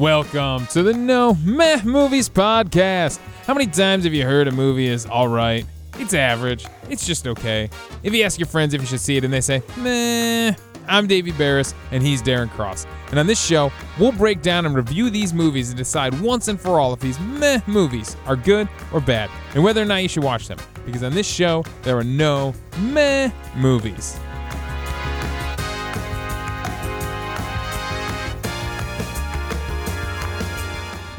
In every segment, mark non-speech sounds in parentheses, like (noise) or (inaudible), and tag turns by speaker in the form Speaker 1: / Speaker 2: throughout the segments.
Speaker 1: Welcome to the No Meh Movies Podcast. How many times have you heard a movie is alright? It's average. It's just okay. If you ask your friends if you should see it and they say, meh, I'm Davey Barris and he's Darren Cross. And on this show, we'll break down and review these movies and decide once and for all if these meh movies are good or bad and whether or not you should watch them. Because on this show, there are no meh movies.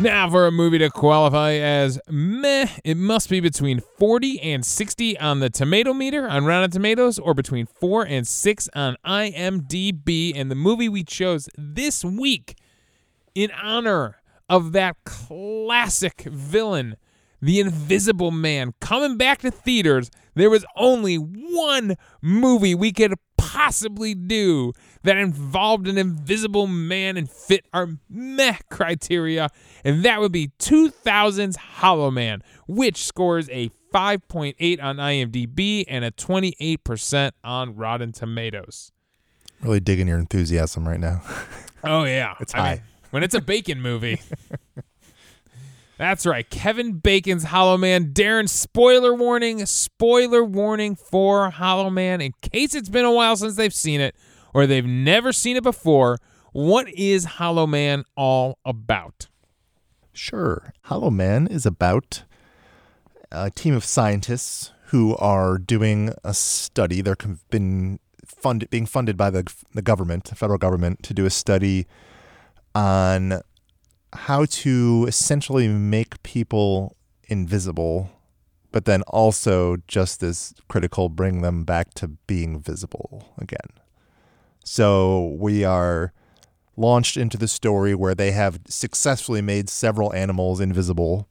Speaker 1: Now, for a movie to qualify as meh, it must be between 40 and 60 on the tomato meter on Rotten Tomatoes or between 4 and 6 on IMDb. And the movie we chose this week in honor of that classic villain, the Invisible Man, coming back to theaters, there was only one movie we could possibly do that involved an invisible man and fit our meh criteria, and that would be 2000's Hollow Man, which scores a 5.8 on IMDb and a 28% on Rotten Tomatoes.
Speaker 2: Really digging your enthusiasm right now.
Speaker 1: Oh yeah, (laughs)
Speaker 2: It's
Speaker 1: I mean,
Speaker 2: high.
Speaker 1: when it's a Bacon movie. (laughs) That's right, Kevin Bacon's Hollow Man. Darren, spoiler warning, spoiler warning for Hollow Man. In case it's been a while since they've seen it or they've never seen it before, what is Hollow Man all about?
Speaker 2: Sure. Hollow Man is about a team of scientists who are doing a study. They're been funded, being funded by the the government, the federal government, to do a study on how to essentially make people invisible, but then also just as critical, bring them back to being visible again. So we are launched into the story where they have successfully made several animals invisible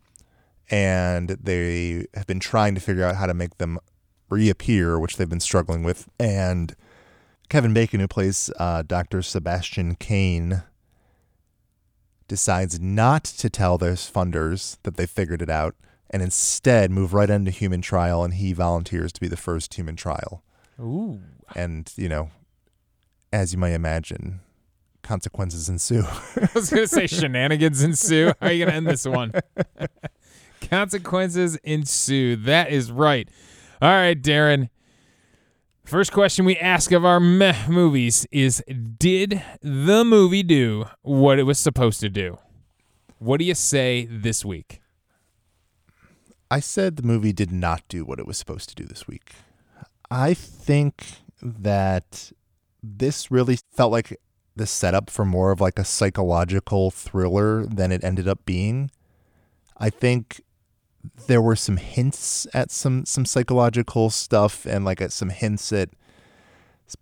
Speaker 2: and they have been trying to figure out how to make them reappear, which they've been struggling with. And Kevin Bacon, who plays uh, Dr. Sebastian Kane, decides not to tell their funders that they figured it out and instead move right into human trial and he volunteers to be the first human trial
Speaker 1: Ooh.
Speaker 2: and you know as you might imagine consequences ensue (laughs)
Speaker 1: I was going to say shenanigans ensue. How are you going to end this one? (laughs) Consequences ensue. That is right. All right, Darren. First question we ask of our meh movies is Did the movie do what it was supposed to do? What do you say this week?
Speaker 2: i said the movie did not do what it was supposed to do this week i think that this really felt like the setup for more of like a psychological thriller than it ended up being i think there were some hints at some some psychological stuff and like at some hints at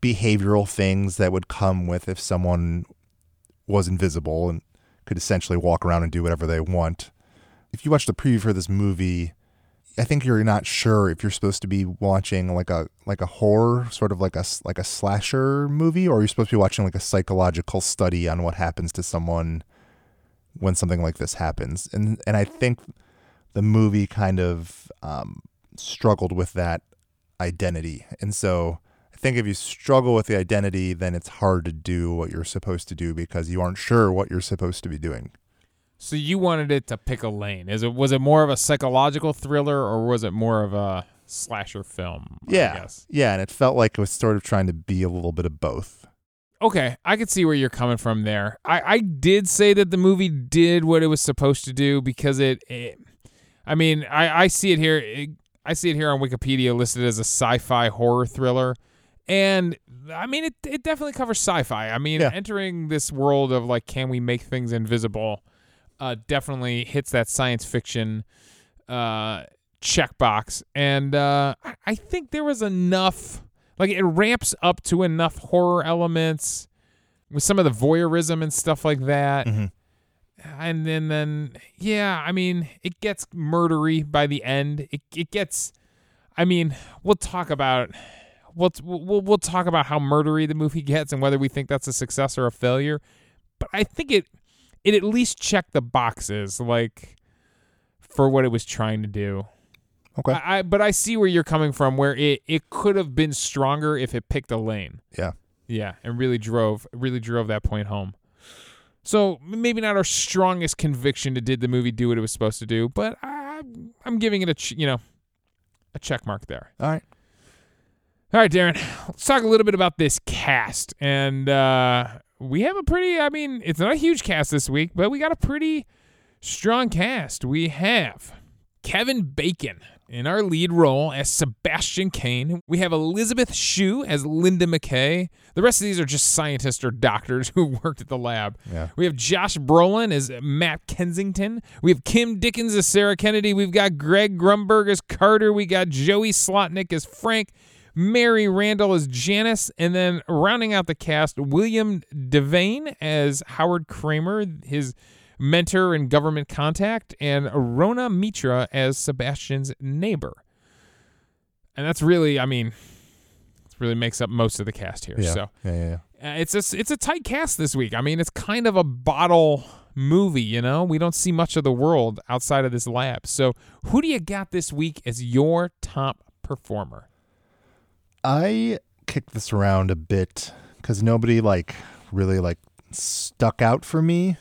Speaker 2: behavioral things that would come with if someone was invisible and could essentially walk around and do whatever they want. If you watch the preview for this movie, I think you're not sure if you're supposed to be watching like a like a horror, sort of like a like a slasher movie, or you're supposed to be watching like a psychological study on what happens to someone when something like this happens. And and I think the movie kind of um, struggled with that identity. And so I think if you struggle with the identity, then it's hard to do what you're supposed to do because you aren't sure what you're supposed to be doing.
Speaker 1: So you wanted it to pick a lane. Is it was it more of a psychological thriller or was it more of a slasher film? I
Speaker 2: Yeah.
Speaker 1: guess?
Speaker 2: Yeah. And it felt like it was sort of trying to be a little bit of both.
Speaker 1: Okay, I could see where you're coming from there. I, I did say that the movie did what it was supposed to do because it, it I mean, I, I see it here. It, I see it here on Wikipedia listed as a sci-fi horror thriller, and I mean, it it definitely covers sci-fi. I mean,
Speaker 2: Yeah.
Speaker 1: entering this world of like, can we make things invisible? Uh, definitely hits that science fiction uh, checkbox, and uh, I- think there was enough. Like it ramps up to enough horror elements with some of the voyeurism and stuff like that.
Speaker 2: Mhm.
Speaker 1: And then then yeah, I mean, it gets murdery by the end. It it gets I mean, we'll talk about we'll we'll we'll talk about how murdery the movie gets and whether we think that's a success or a failure. But I think it it at least checked the boxes like for what it was trying to do.
Speaker 2: Okay.
Speaker 1: I, I but I see where you're coming from where it it could have been stronger if it picked a lane.
Speaker 2: Yeah.
Speaker 1: Yeah, and really drove really drove that point home. So maybe not our strongest conviction to did the movie do what it was supposed to do, but I, I'm giving it a ch- you know a check mark there.
Speaker 2: All right.
Speaker 1: All right, Darren, let's talk a little bit about this cast. And uh, we have a pretty, I mean, it's not a huge cast this week, but we got a pretty strong cast. We have Kevin Bacon in our lead role as Sebastian Kane. We have Elizabeth Shue as Linda McKay. The rest of these are just scientists or doctors (laughs) who worked at the lab.
Speaker 2: Yeah.
Speaker 1: We have Josh Brolin as Matt Kensington. We have Kim Dickens as Sarah Kennedy. We've got Greg Grunberg as Carter. We got Joey Slotnick as Frank. Mary Randle as Janice, and then rounding out the cast, William Devane as Howard Kramer, his mentor and government contact, and Rona Mitra as Sebastian's neighbor. And that's really, I mean, it really makes up most of the cast here.
Speaker 2: Yeah.
Speaker 1: So
Speaker 2: yeah, yeah, yeah.
Speaker 1: uh, it's a it's a tight cast this week. I mean, it's kind of a bottle movie. You know, we don't see much of the world outside of this lab. So who do you got this week as your top performer?
Speaker 2: I kicked this around a bit because nobody like really like stuck out for me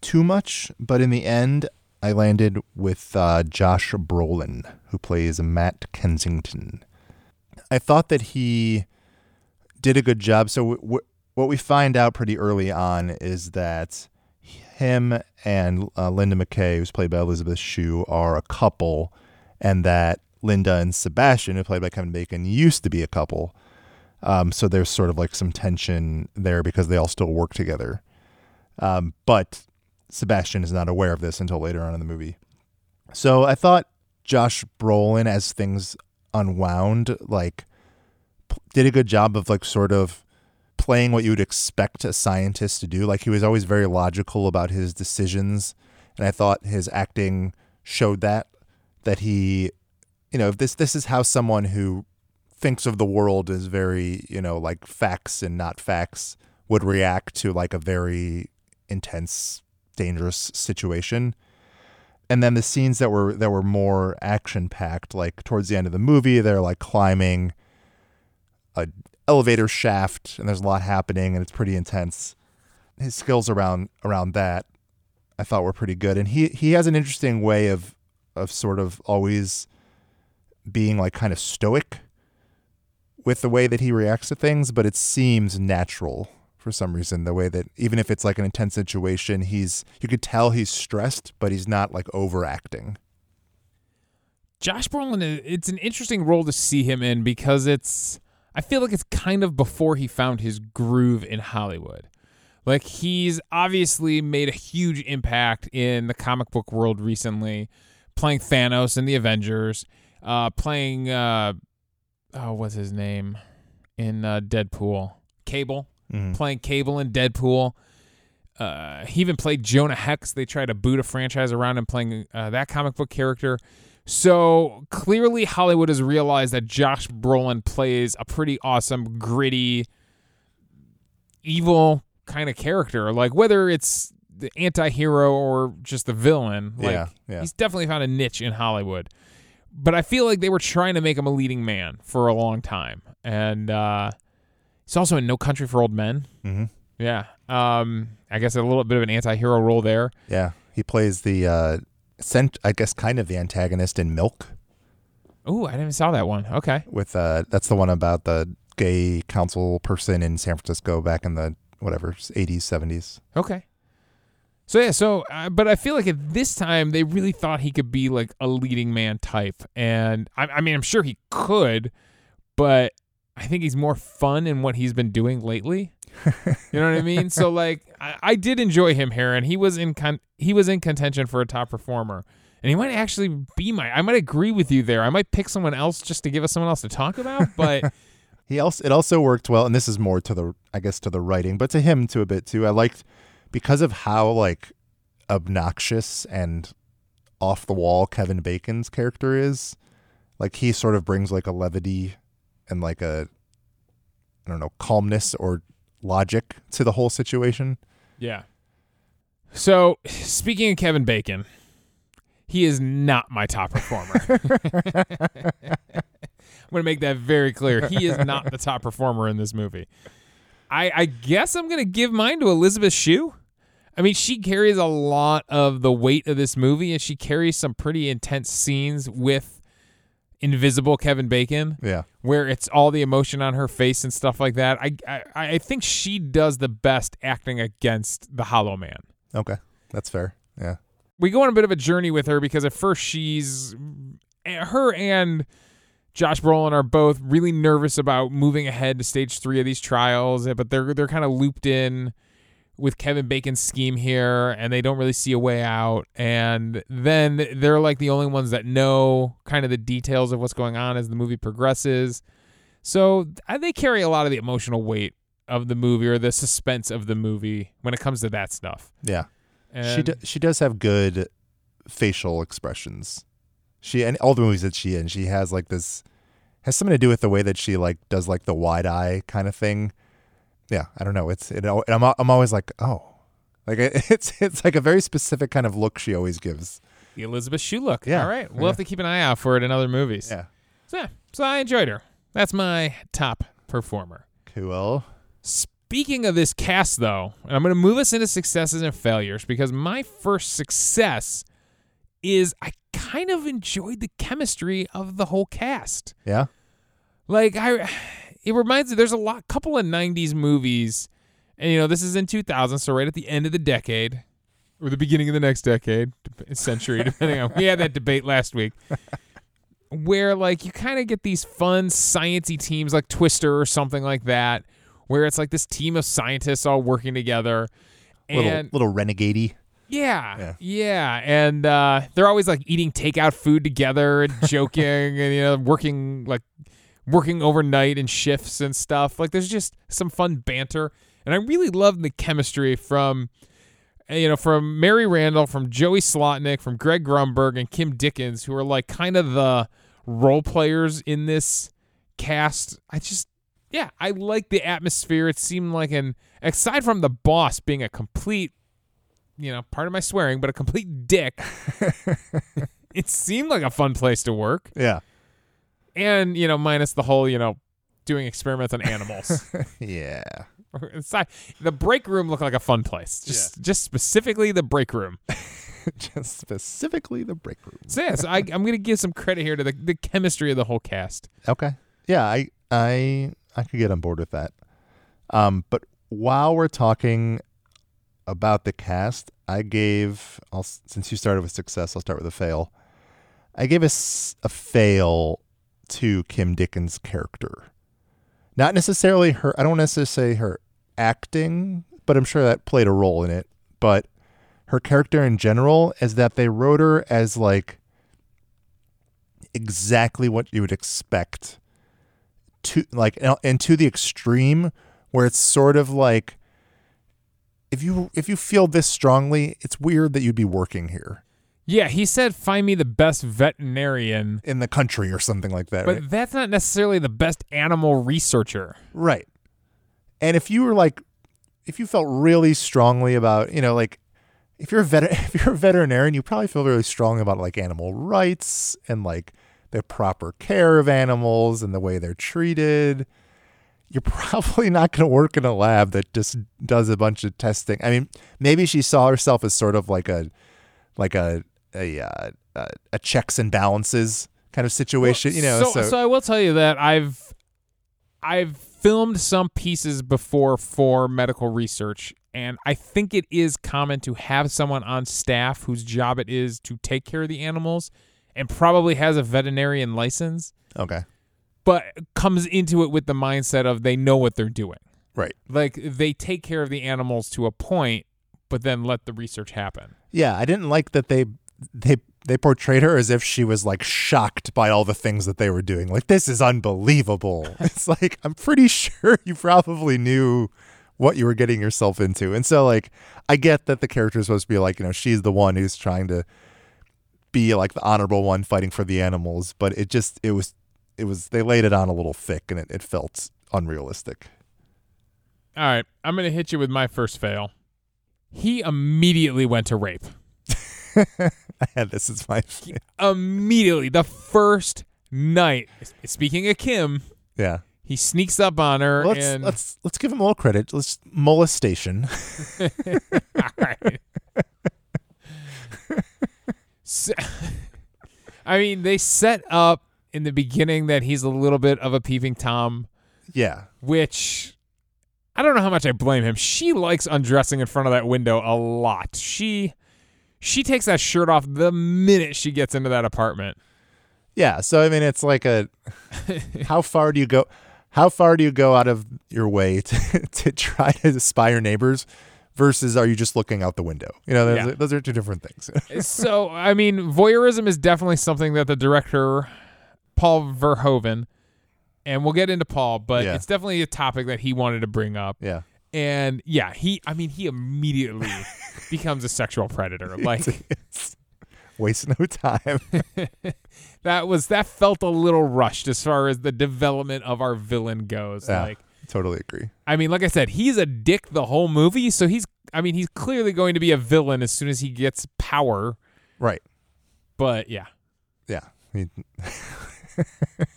Speaker 2: too much. But in the end, I landed with uh, Josh Brolin, who plays Matt Kensington. I thought that he did a good job. So w- w- what we find out pretty early on is that him and uh, Linda McKay, who's played by Elizabeth Shue, are a couple, and that Linda and Sebastian, who played by Kevin Bacon, used to be a couple. Um, so there's sort of like some tension there because they all still work together. Um, but Sebastian is not aware of this until later on in the movie. So I thought Josh Brolin, as things unwound, like p- did a good job of like sort of playing what you would expect a scientist to do. Like he was always very logical about his decisions, and I thought his acting showed that that he, you know, if this this is how someone who thinks of the world as very, you know, like facts and not facts would react to like a very intense, dangerous situation. And then the scenes that were that were more action packed, like towards the end of the movie, they're like climbing a elevator shaft and there's a lot happening and it's pretty intense. His skills around around that I thought were pretty good. And he he has an interesting way of of sort of always being like kind of stoic with the way that he reacts to things, but it seems natural for some reason. The way that even if it's like an intense situation, he's you could tell he's stressed, but he's not like overacting.
Speaker 1: Josh brolin it's an interesting role to see him in because it's, I feel like it's kind of before he found his groove in Hollywood. Like he's obviously made a huge impact in the comic book world recently, playing Thanos in the Avengers, uh, playing, uh, oh, what's his name in uh, Deadpool? Cable
Speaker 2: Mhm.
Speaker 1: playing Cable in Deadpool. Uh, he even played Jonah Hex. They tried to boot a franchise around him playing uh, that comic book character. So clearly, Hollywood has realized that Josh Brolin plays a pretty awesome, gritty, evil kind of character. Like whether it's the anti-hero or just the villain, like
Speaker 2: yeah, yeah.
Speaker 1: he's definitely found a niche in Hollywood. But I feel like they were trying to make him a leading man for a long time, and uh, he's also in No Country for Old Men.
Speaker 2: hmm
Speaker 1: Yeah. Um, I guess a little bit of an anti-hero role there.
Speaker 2: Yeah, he plays the uh, cent- I guess kind of the antagonist in Milk.
Speaker 1: Ooh, I didn't saw that one. Okay.
Speaker 2: With uh, that's the one about the gay council person in San Francisco back in the whatever eighties, seventies.
Speaker 1: Okay. So yeah, so uh, but I feel like at this time they really thought he could be like a leading man type, and I, I mean I'm sure he could, but I think he's more fun in what he's been doing lately. you know what I mean? So like I, I did enjoy him here, and he was in con- he was in contention for a top performer, and he might actually be my. I might agree with you there. I might pick someone else just to give us someone else to talk about, (laughs) but.
Speaker 2: He also it also worked well, and this is more to the I guess to the writing, but to him too a bit too. I liked because of how like obnoxious and off the wall Kevin Bacon's character is. Like he sort of brings like a levity and like a I don't know calmness or logic to the whole situation.
Speaker 1: Yeah. So, speaking of Kevin Bacon, he is not my top performer. (laughs) I'm going to make that very clear. He is not the top performer in this movie. I, I guess I'm going to give mine to Elizabeth Shue. I mean, she carries a lot of the weight of this movie, and she carries some pretty intense scenes with invisible Kevin Bacon,
Speaker 2: Yeah.
Speaker 1: where it's all the emotion on her face and stuff like that. I I, I think she does the best acting against the Hollow Man.
Speaker 2: Okay. That's fair. Yeah.
Speaker 1: we go on a bit of a journey with her because at first she's her and Josh Brolin are both really nervous about moving ahead to stage three of these trials, but they're they're kind of looped in with Kevin Bacon's scheme here, and they don't really see a way out. And then they're like the only ones that know kind of the details of what's going on as the movie progresses. So they carry a lot of the emotional weight of the movie or the suspense of the movie when it comes to that stuff.
Speaker 2: Yeah.
Speaker 1: And
Speaker 2: she do, she does have good facial expressions. She and all the movies that she in, she has like this has something to do with the way that she like does like the wide eye kind of thing. Yeah, I don't know. It's it, I'm I'm always like, "Oh." Like (laughs) it's it's like a very specific kind of look she always gives.
Speaker 1: the Elizabeth Shue look.
Speaker 2: Yeah.
Speaker 1: All right. We'll
Speaker 2: Yeah.
Speaker 1: have to keep an eye out for it in other movies.
Speaker 2: Yeah.
Speaker 1: So, yeah. So I enjoyed her. That's my top performer.
Speaker 2: Cool.
Speaker 1: Speaking of this cast, though, and I'm going to move us into successes and failures because my first success is I kind of enjoyed the chemistry of the whole cast.
Speaker 2: Yeah.
Speaker 1: Like I, it reminds me. There's a lot, couple of '90s movies, and you know this is in 2000, so right at the end of the decade, or the beginning of the next decade, century, (laughs) depending on. We had that debate last week, (laughs) where like you kind of get these fun sciency teams like Twister or something like that, where it's like this team of scientists all working together,
Speaker 2: Little
Speaker 1: and
Speaker 2: little renegade
Speaker 1: yeah,
Speaker 2: Yeah.
Speaker 1: yeah, and uh, they're always like eating takeout food together and (laughs) joking and you know working like working overnight and shifts and stuff. Like there's just some fun banter, and I really love the chemistry from you know from Mary Randle, from Joey Slotnick, from Greg Grunberg, and Kim Dickens, who are like kind of the role players in this cast. I just yeah, I like the atmosphere. It seemed like an aside from the boss being a complete you know, part of my swearing, but a complete dick. (laughs) it seemed like a fun place to work.
Speaker 2: Yeah.
Speaker 1: And, you know, minus the whole, you know, doing experiments on animals. (laughs)
Speaker 2: Yeah.
Speaker 1: The break room looked like a fun place. Just just specifically the break room. (laughs)
Speaker 2: Just specifically the break room.
Speaker 1: So yeah, so I, I'm gonna give some credit here to the, the chemistry of the whole cast.
Speaker 2: Okay. Yeah, I I I could get on board with that. Um, but while we're talking about the cast, I gave I'll since you started with success, I'll start with a fail. I gave us a fail to Kim Dickens' character. Not necessarily her. I don't necessarily say her acting, but I'm sure that played a role in it. But her character in general is that they wrote her as like exactly what you would expect to like and to the extreme where it's sort of like if you if you feel this strongly it's weird that you'd be working here
Speaker 1: Yeah, he said find me the best veterinarian,
Speaker 2: in the country or something like that
Speaker 1: but
Speaker 2: right?
Speaker 1: that's not necessarily the best animal researcher.
Speaker 2: right and if you were like if you felt really strongly about you know like if you're a vet (laughs) if you're a veterinarian you probably feel really strong about like animal rights and like the proper care of animals and the way they're treated you're (laughs) probably not going to work in a lab that just does a bunch of testing. I mean, maybe she saw herself as sort of like a like a a uh, a, a checks and balances kind of situation, you know.
Speaker 1: so, so I will tell you that I've I've filmed some pieces before for medical research, and I think it is common to have someone on staff whose job it is to take care of the animals, and probably has a veterinarian license,
Speaker 2: okay,
Speaker 1: but comes into it with the mindset of they know what they're doing.
Speaker 2: right.
Speaker 1: Like they take care of the animals to a point, but then let the research happen.
Speaker 2: Yeah, I didn't like that they they they portrayed her as if she was like shocked by all the things that they were doing. Like this is unbelievable. (laughs) it's like I'm pretty sure you probably knew what you were getting yourself into. And so like I get that the character is supposed to be like, you know, she's the one who's trying to be like the honorable one fighting for the animals, but it just it was it was they laid it on a little thick and it, it felt unrealistic.
Speaker 1: All right, I'm gonna hit you with my first fail. He immediately went to rape. (laughs)
Speaker 2: and this is my
Speaker 1: immediately the first night. Speaking of Kim,
Speaker 2: yeah.
Speaker 1: He sneaks up on her
Speaker 2: Let's
Speaker 1: and
Speaker 2: let's let's give him a little credit. Let's molestation. (laughs)
Speaker 1: All right. So- (laughs) I mean, they set up in the beginning that he's a little bit of a peeping tom,
Speaker 2: yeah.
Speaker 1: which I don't know how much I blame him. She likes undressing in front of that window a lot. She she takes that shirt off the minute she gets into that apartment.
Speaker 2: Yeah. So I mean, it's like a (laughs) how far do you go? How far do you go out of your way to, (laughs) to try to spy your neighbors versus are you just looking out the window? You know, those,
Speaker 1: Yeah.
Speaker 2: those are two different things. (laughs)
Speaker 1: Uh, so I mean, voyeurism is definitely something that the director Paul Verhoeven, and we'll get into Paul, but
Speaker 2: Yeah.
Speaker 1: it's definitely a topic that he wanted to bring up.
Speaker 2: yeah.
Speaker 1: And yeah, he I mean he immediately (laughs) becomes a sexual predator. Like
Speaker 2: Waste no time. (laughs)
Speaker 1: that was that felt a little rushed as far as the development of our villain goes.
Speaker 2: Yeah.
Speaker 1: Like
Speaker 2: totally agree.
Speaker 1: I mean, like I said, he's a dick the whole movie, so he's I mean, he's clearly going to be a villain as soon as he gets power.
Speaker 2: Right.
Speaker 1: But yeah.
Speaker 2: Yeah. I mean,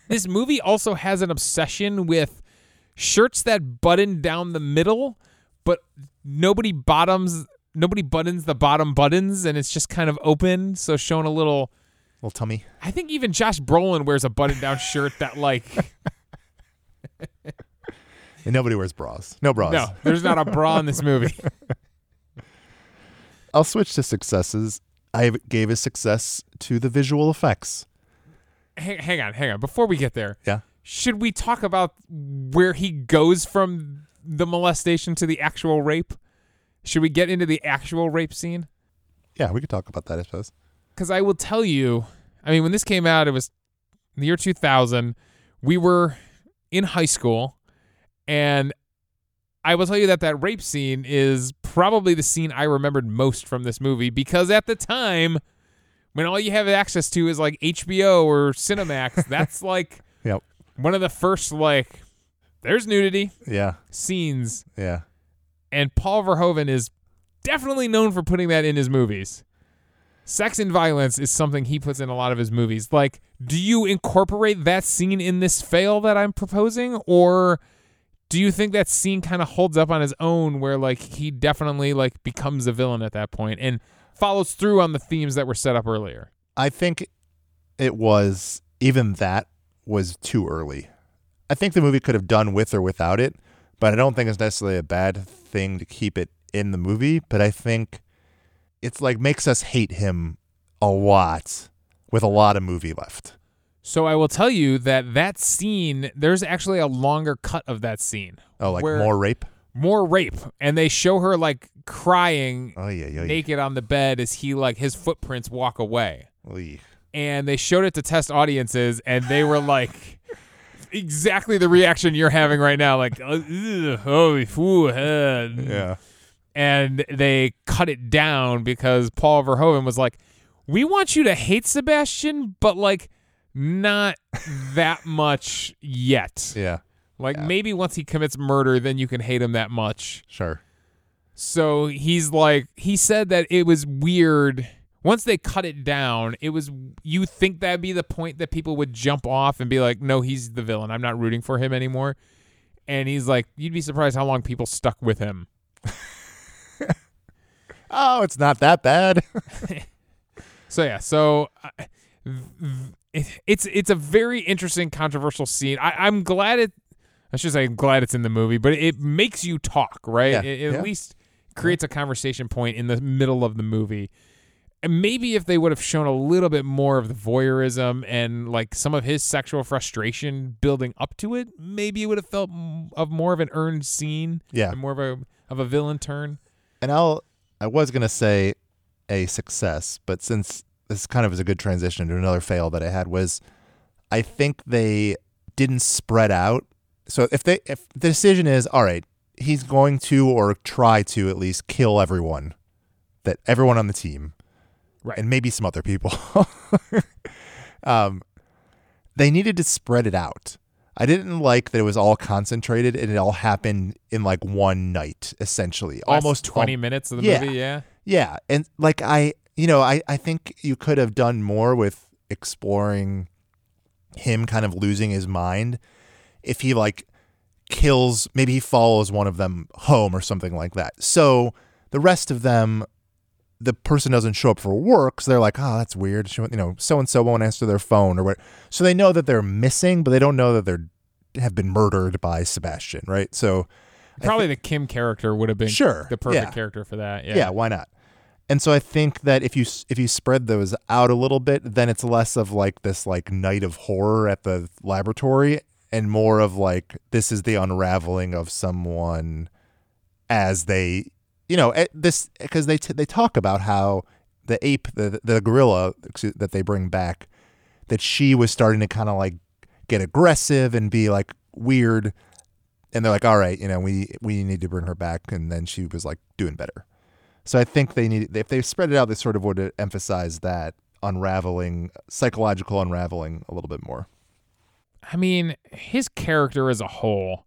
Speaker 1: This movie also has an obsession with shirts that button down the middle, but nobody bottoms nobody buttons the bottom buttons and it's just kind of open, so showing a little
Speaker 2: little tummy.
Speaker 1: I think even Josh Brolin wears a button down shirt that like (laughs)
Speaker 2: And nobody wears bras. No bras.
Speaker 1: no, there's not a bra in this movie. (laughs)
Speaker 2: I'll switch to successes. I gave a success to the visual effects.
Speaker 1: hang, hang on, hang on. Before we get there,
Speaker 2: Yeah.
Speaker 1: Should we talk about where he goes from the molestation to the actual rape? Should we get into the actual rape scene?
Speaker 2: Yeah, we could talk about that, I suppose.
Speaker 1: Because I will tell you, I mean, when this came out, it was the year 2000. We were in high school, and I will tell you that that rape scene is probably the scene I remembered most from this movie because at the time, when all you have access to is like HBO or Cinemax, (laughs) that's like
Speaker 2: Yep.
Speaker 1: One of the first like there's nudity
Speaker 2: Yeah.
Speaker 1: scenes,
Speaker 2: Yeah.
Speaker 1: and Paul Verhoeven is definitely known for putting that in his movies. Sex and violence is something he puts in a lot of his movies. Like, do you incorporate that scene in this fail that I'm proposing, or do you think that scene kind of holds up on his own, where like he definitely like becomes a villain at that point and follows through on the themes that were set up earlier?
Speaker 2: I think it was even that was too early. I think the movie could have done with or without it, but I don't think it's necessarily a bad thing to keep it in the movie. But I think it's like makes us hate him a lot with a lot of movie left.
Speaker 1: So I will tell you that that scene, there's actually a longer cut of that scene.
Speaker 2: Oh, like more rape?
Speaker 1: more rape and they show her like crying
Speaker 2: Oh yeah, yeah.
Speaker 1: naked on the bed as he like his footprints walk away
Speaker 2: yeah.
Speaker 1: And they showed it to test audiences and they were like exactly the reaction you're having right now like oh uh,
Speaker 2: Yeah.
Speaker 1: and they cut it down because Paul Verhoeven was like we want you to hate Sebastian but like not that (laughs) much yet
Speaker 2: Yeah.
Speaker 1: like maybe once he commits murder then you can hate him that much
Speaker 2: Sure.
Speaker 1: so he's like, he said that it was weird. Once they cut it down, it was, you think that'd be the point that people would jump off and be like, no, he's the villain. I'm not rooting for him anymore. And he's like, you'd be surprised how long people stuck with him. (laughs)
Speaker 2: Oh, it's not that bad. (laughs)
Speaker 1: So yeah, so uh, it, it's it's a very interesting, controversial scene. I, I'm glad it. I should say, I'm glad it's in the movie, but it makes you talk, right?
Speaker 2: Yeah,
Speaker 1: It, it
Speaker 2: yeah.
Speaker 1: at least creates a conversation point in the middle of the movie. And maybe if they would have shown a little bit more of the voyeurism and like some of his sexual frustration building up to it, maybe it would have felt of more of an earned scene,
Speaker 2: Yeah.
Speaker 1: and more of a of a villain turn.
Speaker 2: and I'll I was gonna say a success, but since this kind of is a good transition to another fail that I had was I think they didn't spread out. So if they if the decision is all right, he's going to or try to at least kill everyone, that everyone on the team,
Speaker 1: Right.
Speaker 2: and maybe some other people. (laughs) um, they needed to spread it out. I didn't like that it was all concentrated and it all happened in like one night, essentially,
Speaker 1: Last
Speaker 2: almost
Speaker 1: twenty minutes of the
Speaker 2: yeah.
Speaker 1: movie. Yeah.
Speaker 2: yeah, and like I, you know, I I think you could have done more with exploring him kind of losing his mind if he like kills, maybe he follows one of them home or something like that. So the rest of them, the person doesn't show up for work, so they're like, oh, that's weird. She, you know, so and so won't answer their phone or what. So they know that they're missing, but they don't know that they're have been murdered by Sebastian, right? So
Speaker 1: Probably the Kim character would have been
Speaker 2: Sure,
Speaker 1: the perfect
Speaker 2: yeah.
Speaker 1: character for that.
Speaker 2: yeah.
Speaker 1: Yeah.
Speaker 2: why not? And so I think that if you if you spread those out a little bit, then it's less of like this like night of horror at the laboratory and more of like this is the unraveling of someone as they you know eh, this eh, because they t- they talk about how the ape the the gorilla that they bring back that she was starting to kind of like get aggressive and be like weird. And they're like all right you know we we need to bring her back. And then she was like doing better. So I think they need if they spread it out, they sort of would uh, emphasize that unraveling, psychological unraveling a little bit more.
Speaker 1: I mean, his character as a whole,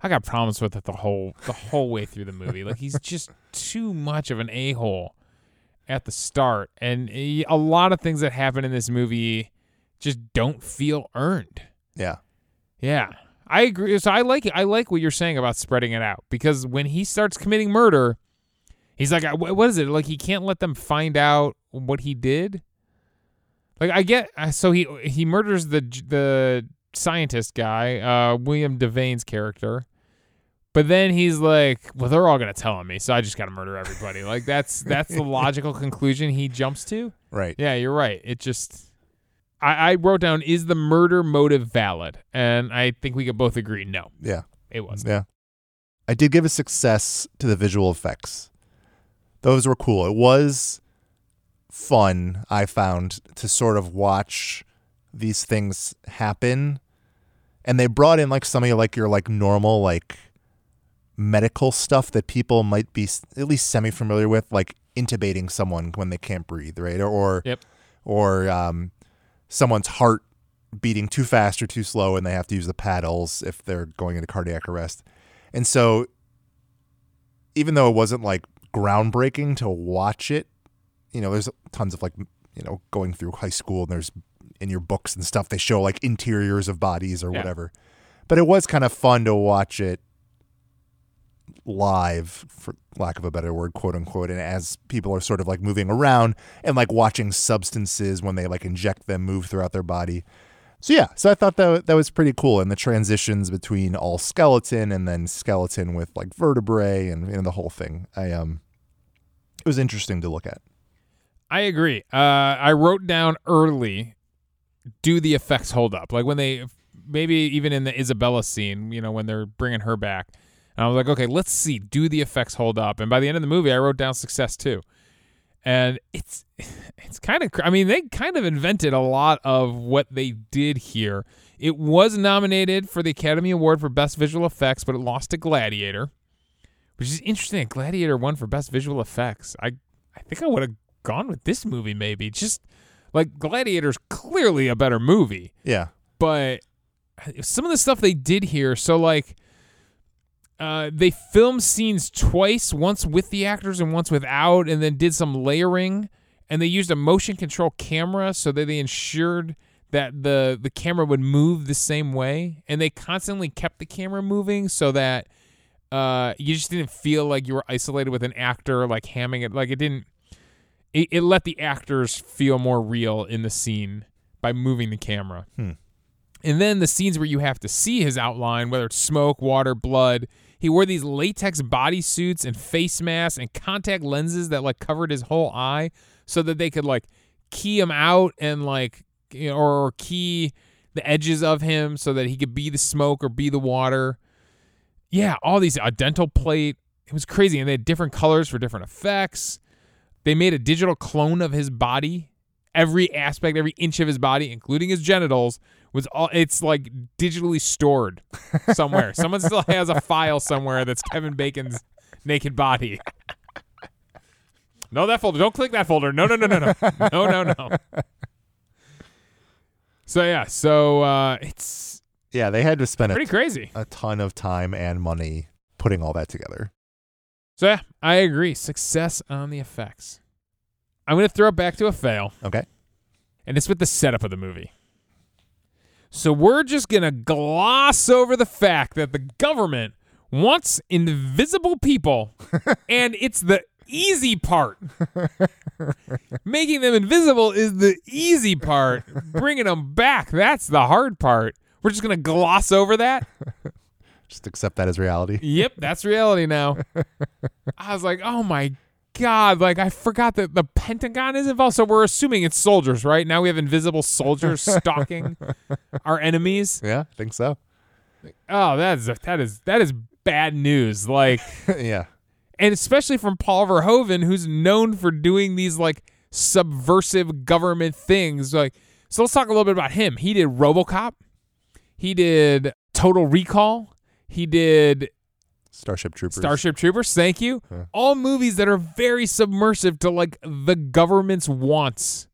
Speaker 1: I got problems with it the whole the whole way through the movie. Like he's just too much of an a hole at the start, and he- a lot of things that happen in this movie just don't feel earned.
Speaker 2: Yeah,
Speaker 1: Yeah, I agree. So I like it. I like what you're saying about spreading it out because when he starts committing murder, he's like, "What is it? Like he can't let them find out what he did." Like I get, uh, so he he murders the the scientist guy, uh, William Devane's character, but then he's like, "Well, they're all gonna tell on me, so I just gotta murder everybody." Like that's that's the (laughs) logical conclusion he jumps to.
Speaker 2: right.
Speaker 1: Yeah, you're right. It just I, I wrote down is the murder motive valid? And I think we could both agree no,
Speaker 2: Yeah,
Speaker 1: it wasn't.
Speaker 2: yeah. I did give a success to the visual effects. Those were cool. It was fun, I found, to sort of watch these things happen. And they brought in like some of your like your like normal like medical stuff that people might be at least semi familiar with, like intubating someone when they can't breathe, right? Or or,
Speaker 1: Yep.
Speaker 2: or um, someone's heart beating too fast or too slow, and they have to use the paddles if they're going into cardiac arrest. And so, even though it wasn't like groundbreaking to watch it, you know, there's tons of like you know going through high school and there's in your books and stuff they show like interiors of bodies or
Speaker 1: Yeah.
Speaker 2: whatever. But it was kind of fun to watch it live for lack of a better word quote unquote and as people are sort of like moving around and like watching substances when they like inject them move throughout their body so yeah so i thought that that was pretty cool and the transitions between all skeleton and then skeleton with like vertebrae and, and the whole thing i um it was interesting to look at
Speaker 1: I agree. Uh, I wrote down early, do the effects hold up? Like when they, maybe even in the Isabella scene, you know, when they're bringing her back. And I was like, okay, let's see, do the effects hold up? And by the end of the movie, I wrote down success too. And it's, (laughs) it's kind of, I mean, they kind of invented a lot of what they did here. It was nominated for the Academy Award for Best Visual Effects, but it lost to Gladiator, which is interesting. Gladiator won for Best Visual Effects. I, I think I would have gone with this movie maybe. Just like Gladiator's clearly a better movie,
Speaker 2: yeah
Speaker 1: but some of the stuff they did here, so like uh, they filmed scenes twice, once with the actors and once without, and then did some layering. And they used a motion control camera so that they ensured that the the camera would move the same way, and they constantly kept the camera moving so that uh, you just didn't feel like you were isolated with an actor, like hamming it. Like it didn't. It, it let the actors feel more real in the scene by moving the camera.
Speaker 2: Hmm.
Speaker 1: And then the scenes where you have to see his outline, whether it's smoke, water, blood. He wore these latex bodysuits and face masks and contact lenses that like covered his whole eye so that they could like key him out and like you know, or key the edges of him so that he could be the smoke or be the water. Yeah, all these a dental plate. It was crazy, and they had different colors for different effects. They made a digital clone of his body. Every aspect, every inch of his body, including his genitals, was all. It's like digitally stored (laughs) somewhere. Someone still has a file somewhere that's Kevin Bacon's naked body. No, that folder. Don't click that folder. No, no, no, no, no, no, no, no. So yeah, so uh, it's
Speaker 2: yeah they had to spend a,
Speaker 1: pretty crazy.
Speaker 2: a ton of time and money putting all that together
Speaker 1: So yeah, I agree. Success on the effects. I'm gonna throw it back to a fail.
Speaker 2: okay
Speaker 1: and it's with the setup of the movie. So we're just going to gloss over the fact that the government wants invisible people, (laughs) and it's the easy part. Making them invisible is the easy part. Bringing them back, that's the hard part. We're just going to gloss over that.
Speaker 2: Just accept that as reality.
Speaker 1: Yep, (laughs) that's reality now. (laughs) I was like, oh my God. Like, I forgot that the Pentagon is involved. So we're assuming it's soldiers, right? Now we have invisible soldiers (laughs) stalking our enemies.
Speaker 2: Yeah, I think so.
Speaker 1: Oh, that is that is that is bad news. Like,
Speaker 2: yeah.
Speaker 1: and especially from Paul Verhoeven, who's known for doing these like subversive government things. Like, so let's talk a little bit about him. He did RoboCop. He did Total Recall. He did
Speaker 2: Starship Troopers.
Speaker 1: Starship Troopers. Thank you. All movies that are very submersive to like the government's wants,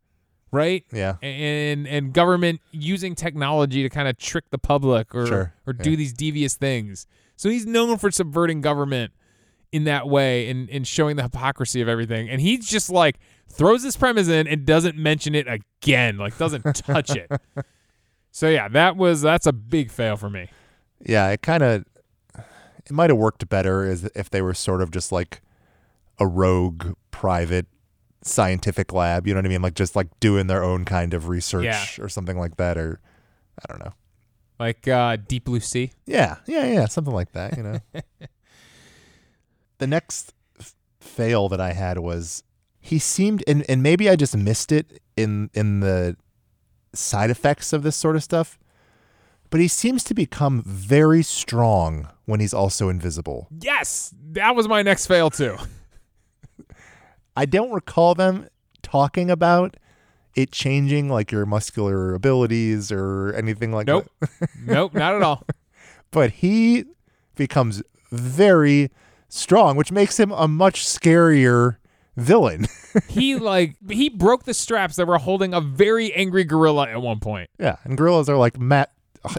Speaker 1: right?
Speaker 2: Yeah.
Speaker 1: and and government using technology to kind of trick the public or
Speaker 2: Sure,
Speaker 1: or do
Speaker 2: yeah.
Speaker 1: these devious things. So he's known for subverting government in that way and, and showing the hypocrisy of everything. And he just like throws this premise in and doesn't mention it again, like doesn't touch it. (laughs) So yeah, that was that's a big fail for me.
Speaker 2: Yeah, it kind of it might have worked better as if they were sort of just like a rogue private scientific lab, you know what I mean? Like just like doing their own kind of research
Speaker 1: Yeah.
Speaker 2: or something like that or I don't know.
Speaker 1: Like uh, Deep Blue Sea.
Speaker 2: Yeah, yeah, yeah, something like that, you know. (laughs) the next f- fail that I had was he seemed and and maybe I just missed it in in the side effects of this sort of stuff. But he seems to become very strong when he's also invisible.
Speaker 1: Yes, that was my next fail too. (laughs)
Speaker 2: I don't recall them talking about it changing like your muscular abilities or anything like
Speaker 1: Nope.
Speaker 2: that.
Speaker 1: nope, (laughs) nope, not at all.
Speaker 2: But he becomes very strong, which makes him a much scarier villain. (laughs)
Speaker 1: He like he broke the straps that were holding a very angry gorilla at one point.
Speaker 2: yeah, and gorillas are like Matt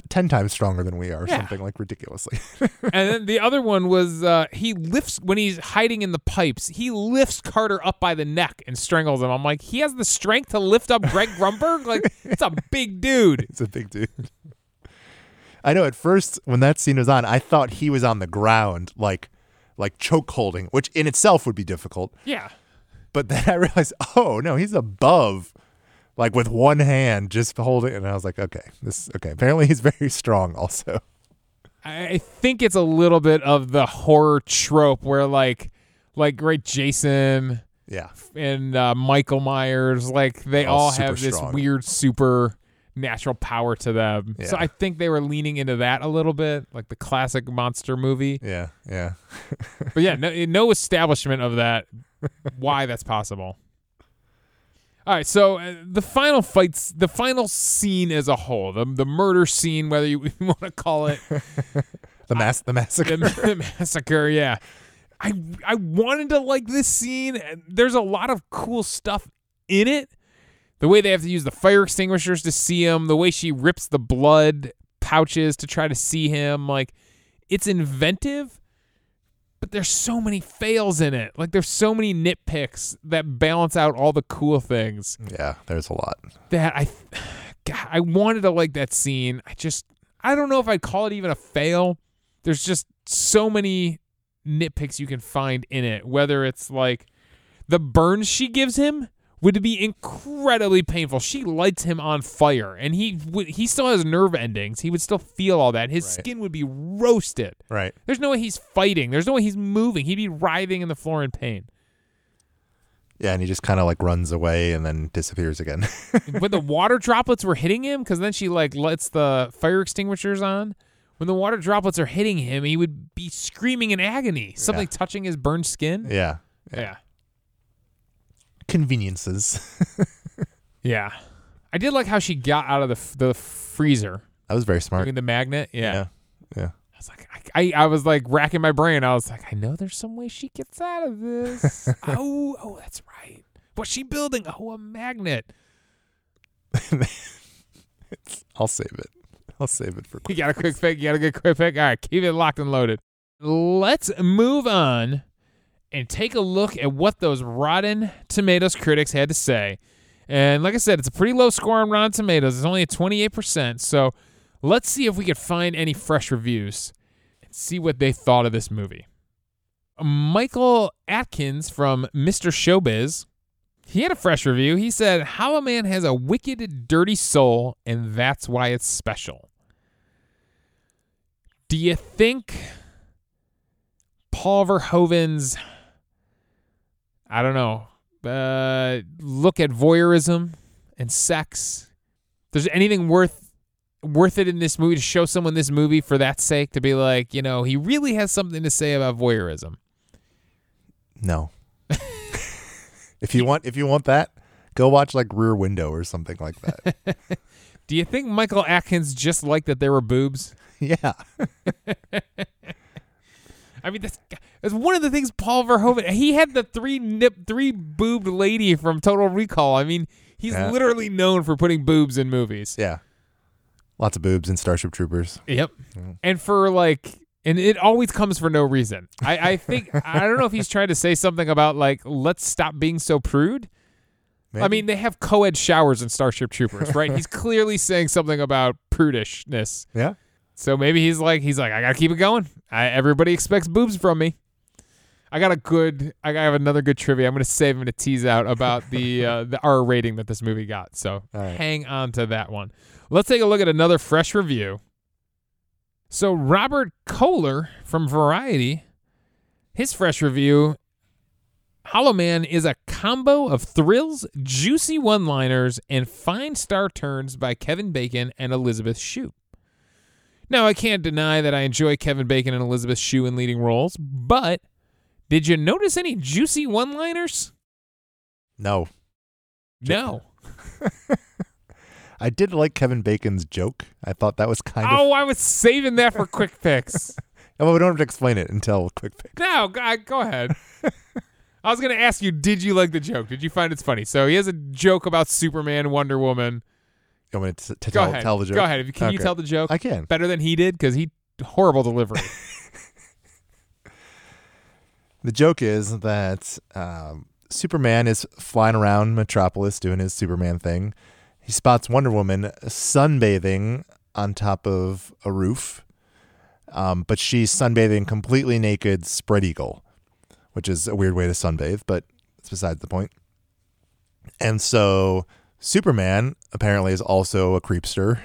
Speaker 2: 10 times stronger than we are,
Speaker 1: Yeah.
Speaker 2: something like ridiculously. (laughs)
Speaker 1: And then the other one was uh, he lifts when he's hiding in the pipes. He lifts Carter up by the neck and strangles him. I'm like, he has the strength to lift up Greg Grunberg. Like, it's a big dude. (laughs)
Speaker 2: It's a big dude. I know at first when that scene was on, I thought he was on the ground like like choke holding, which in itself would be difficult.
Speaker 1: Yeah.
Speaker 2: But then I realized, oh no, he's above, like with one hand, just holding. And I was like, okay, this okay. Apparently, he's (laughs) very strong. Also,
Speaker 1: I think it's a little bit of the horror trope where like, like right, Jason
Speaker 2: yeah,
Speaker 1: and uh, Michael Myers, like they
Speaker 2: All
Speaker 1: all have this
Speaker 2: strong.
Speaker 1: weird super natural power to them. So I think they were leaning into that a little bit, like the classic monster movie.
Speaker 2: yeah, yeah. (laughs)
Speaker 1: But yeah, no, no establishment of that. Why that's possible. All right, so uh, the final fights, the final scene as a whole, the the murder scene, whether you (laughs) want to call it (laughs)
Speaker 2: The mass, the massacre.
Speaker 1: the, the (laughs) massacre, yeah. I I wanted to like this scene. There's a lot of cool stuff in it. The way they have to use the fire extinguishers to see him, the way she rips the blood pouches to try to see him, like it's inventive. But there's so many fails in it. Like there's so many nitpicks that balance out all the cool things
Speaker 2: yeah, there's a lot.
Speaker 1: that I (sighs) God, I wanted to like that scene. I just I don't know if I'd call it even a fail. There's just so many nitpicks you can find in it. Whether it's like the burns she gives him would be incredibly painful. She lights him on fire, and he would he still has nerve endings. He would still feel all that. His
Speaker 2: Right.
Speaker 1: skin would be roasted.
Speaker 2: Right.
Speaker 1: There's no way he's fighting. There's no way he's moving. He'd be writhing in the floor in pain.
Speaker 2: Yeah, and he just kind of like runs away and then disappears again. (laughs)
Speaker 1: when the water droplets were hitting him, because then she like lets the fire extinguishers on. When the water droplets are hitting him, he would be screaming in agony. Something touching his burned skin.
Speaker 2: yeah.
Speaker 1: Yeah.
Speaker 2: Conveniences. (laughs)
Speaker 1: Yeah. I did like how she got out of the f- the freezer
Speaker 2: that was very smart.
Speaker 1: the magnet. Yeah.
Speaker 2: Yeah. Yeah.
Speaker 1: I was like, I, I, I was like racking my brain. I was like, I know there's some way she gets out of this. (laughs) oh, oh, that's right. What's she building? Oh, a magnet. (laughs)
Speaker 2: I'll save it. I'll save it for Quick
Speaker 1: You got a quick pick. You got a good quick pick. All right, keep it locked and loaded. Let's move on and take a look at what those Rotten Tomatoes critics had to say. And like I said, it's a pretty low score on Rotten Tomatoes. It's only at 28%. So let's see if we can find any fresh reviews and see what they thought of this movie. Michael Atkins from Mr. Showbiz, he had a fresh review. He said, Hollow Man has a wicked, dirty soul, and that's why it's special. Do you think Paul Verhoeven's, I don't know, uh, look at voyeurism and sex. There's anything worth worth it in this movie to show someone this movie for that sake to be like, you know, he really has something to say about voyeurism.
Speaker 2: No. if you want if you want that, go watch like Rear Window or something like that. (laughs)
Speaker 1: Do you think Michael Atkins just liked that there were boobs? (laughs)
Speaker 2: yeah. (laughs)
Speaker 1: I mean, that's, that's one of the things Paul Verhoeven. He had the three nip, three boobed lady from Total Recall. I mean, he's
Speaker 2: Yeah.
Speaker 1: literally known for putting boobs in movies.
Speaker 2: Yeah. Lots of boobs in Starship Troopers.
Speaker 1: Yep. And for like, and it always comes for no reason. I, I think (laughs) I don't know if he's trying to say something about like let's stop being so prude. I mean, they have co-ed showers in Starship Troopers, right? he's (laughs) clearly saying something about prudishness.
Speaker 2: yeah.
Speaker 1: So maybe he's like, he's like, I gotta keep it going. I, everybody expects boobs from me. I got a good, I have another good trivia. I'm gonna save him to tease out about the (laughs) uh, the R rating that this movie got. So
Speaker 2: right.
Speaker 1: hang on to that one. Let's take a look at another fresh review. So Robert Koehler from Variety, his fresh review. Hollow Man is a combo of thrills, juicy one-liners, and fine star turns by Kevin Bacon and Elizabeth Shue. Now, I can't deny that I enjoy Kevin Bacon and Elizabeth Shue in leading roles, but did you notice any juicy one liners?
Speaker 2: No.
Speaker 1: No. (laughs)
Speaker 2: I did like Kevin Bacon's joke. I thought that was kind of
Speaker 1: Oh, I was saving that for quick picks. (laughs)
Speaker 2: Well, we don't have to explain it until quick pick.
Speaker 1: no, go, go ahead. (laughs) I was going to ask you, did you like the joke? Did you find it's funny? So he has a joke about Superman, Wonder Woman.
Speaker 2: You want me to, tell,
Speaker 1: ahead.
Speaker 2: tell the joke?
Speaker 1: Go ahead. Can you tell the joke
Speaker 2: I can.
Speaker 1: better than he did? Because he horrible delivery.
Speaker 2: The joke is that um, Superman is flying around Metropolis doing his Superman thing. He spots Wonder Woman sunbathing on top of a roof, um, but she's sunbathing completely naked, spread eagle, which is a weird way to sunbathe, but it's besides the point. And so Superman apparently is also a creepster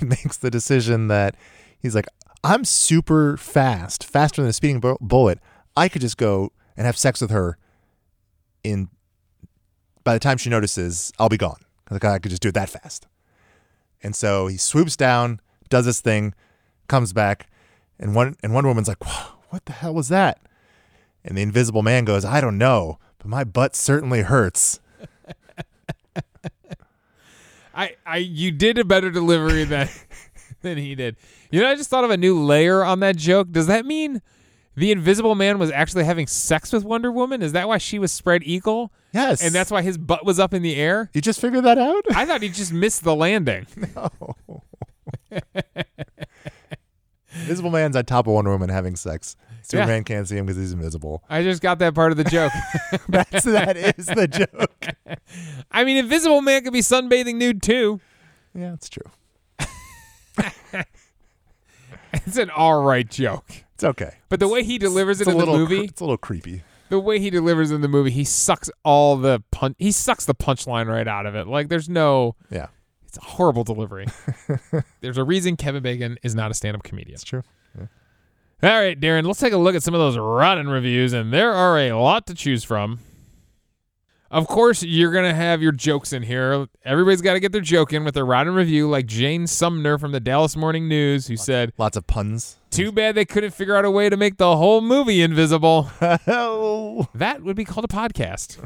Speaker 2: and (laughs) makes the decision that he's like, I'm super fast, faster than a speeding bu- bullet. I could just go and have sex with her in by the time she notices, I'll be gone. Like I could just do it that fast. And so he swoops down, does this thing, comes back, and one and Wonder Woman's like, "What the hell was that?" And the Invisible Man goes, "I don't know, but my butt certainly hurts." (laughs)
Speaker 1: I, I, you did a better delivery than (laughs) than he did. You know, I just thought of a new layer on that joke. Does that mean the Invisible Man was actually having sex with Wonder Woman? Is that why she was spread eagle,
Speaker 2: Yes,
Speaker 1: and that's why his butt was up in the air?
Speaker 2: you just figured that out.
Speaker 1: I thought he just missed the landing. (laughs) No.
Speaker 2: Invisible Man's on top of Wonder Woman having sex. Superman can't see him because he's invisible.
Speaker 1: I just got that part of the joke. (laughs)
Speaker 2: That's that is the joke. (laughs)
Speaker 1: I mean, Invisible Man could be sunbathing nude too.
Speaker 2: Yeah, it's true.
Speaker 1: It's an all right joke.
Speaker 2: It's okay.
Speaker 1: But the way he delivers
Speaker 2: It's
Speaker 1: it
Speaker 2: a
Speaker 1: in the movie,
Speaker 2: it's a little creepy.
Speaker 1: the way he delivers in the movie, he sucks all the punch. He sucks the punchline right out of it. Like there's no.
Speaker 2: Yeah,
Speaker 1: It's a horrible delivery. (laughs) there's a reason Kevin Bacon is not a stand-up comedian.
Speaker 2: it's true.
Speaker 1: All right, Darren, let's take a look at some of those rotten reviews, and there are a lot to choose from. Of course, you're going to have your jokes in here. Everybody's got to get their joke in with their rotten review, like Jane Sumner from the Dallas Morning News, who said,
Speaker 2: Lots of puns.
Speaker 1: Too bad they couldn't figure out a way to make the whole movie invisible. (laughs)
Speaker 2: oh,
Speaker 1: That would be called a podcast.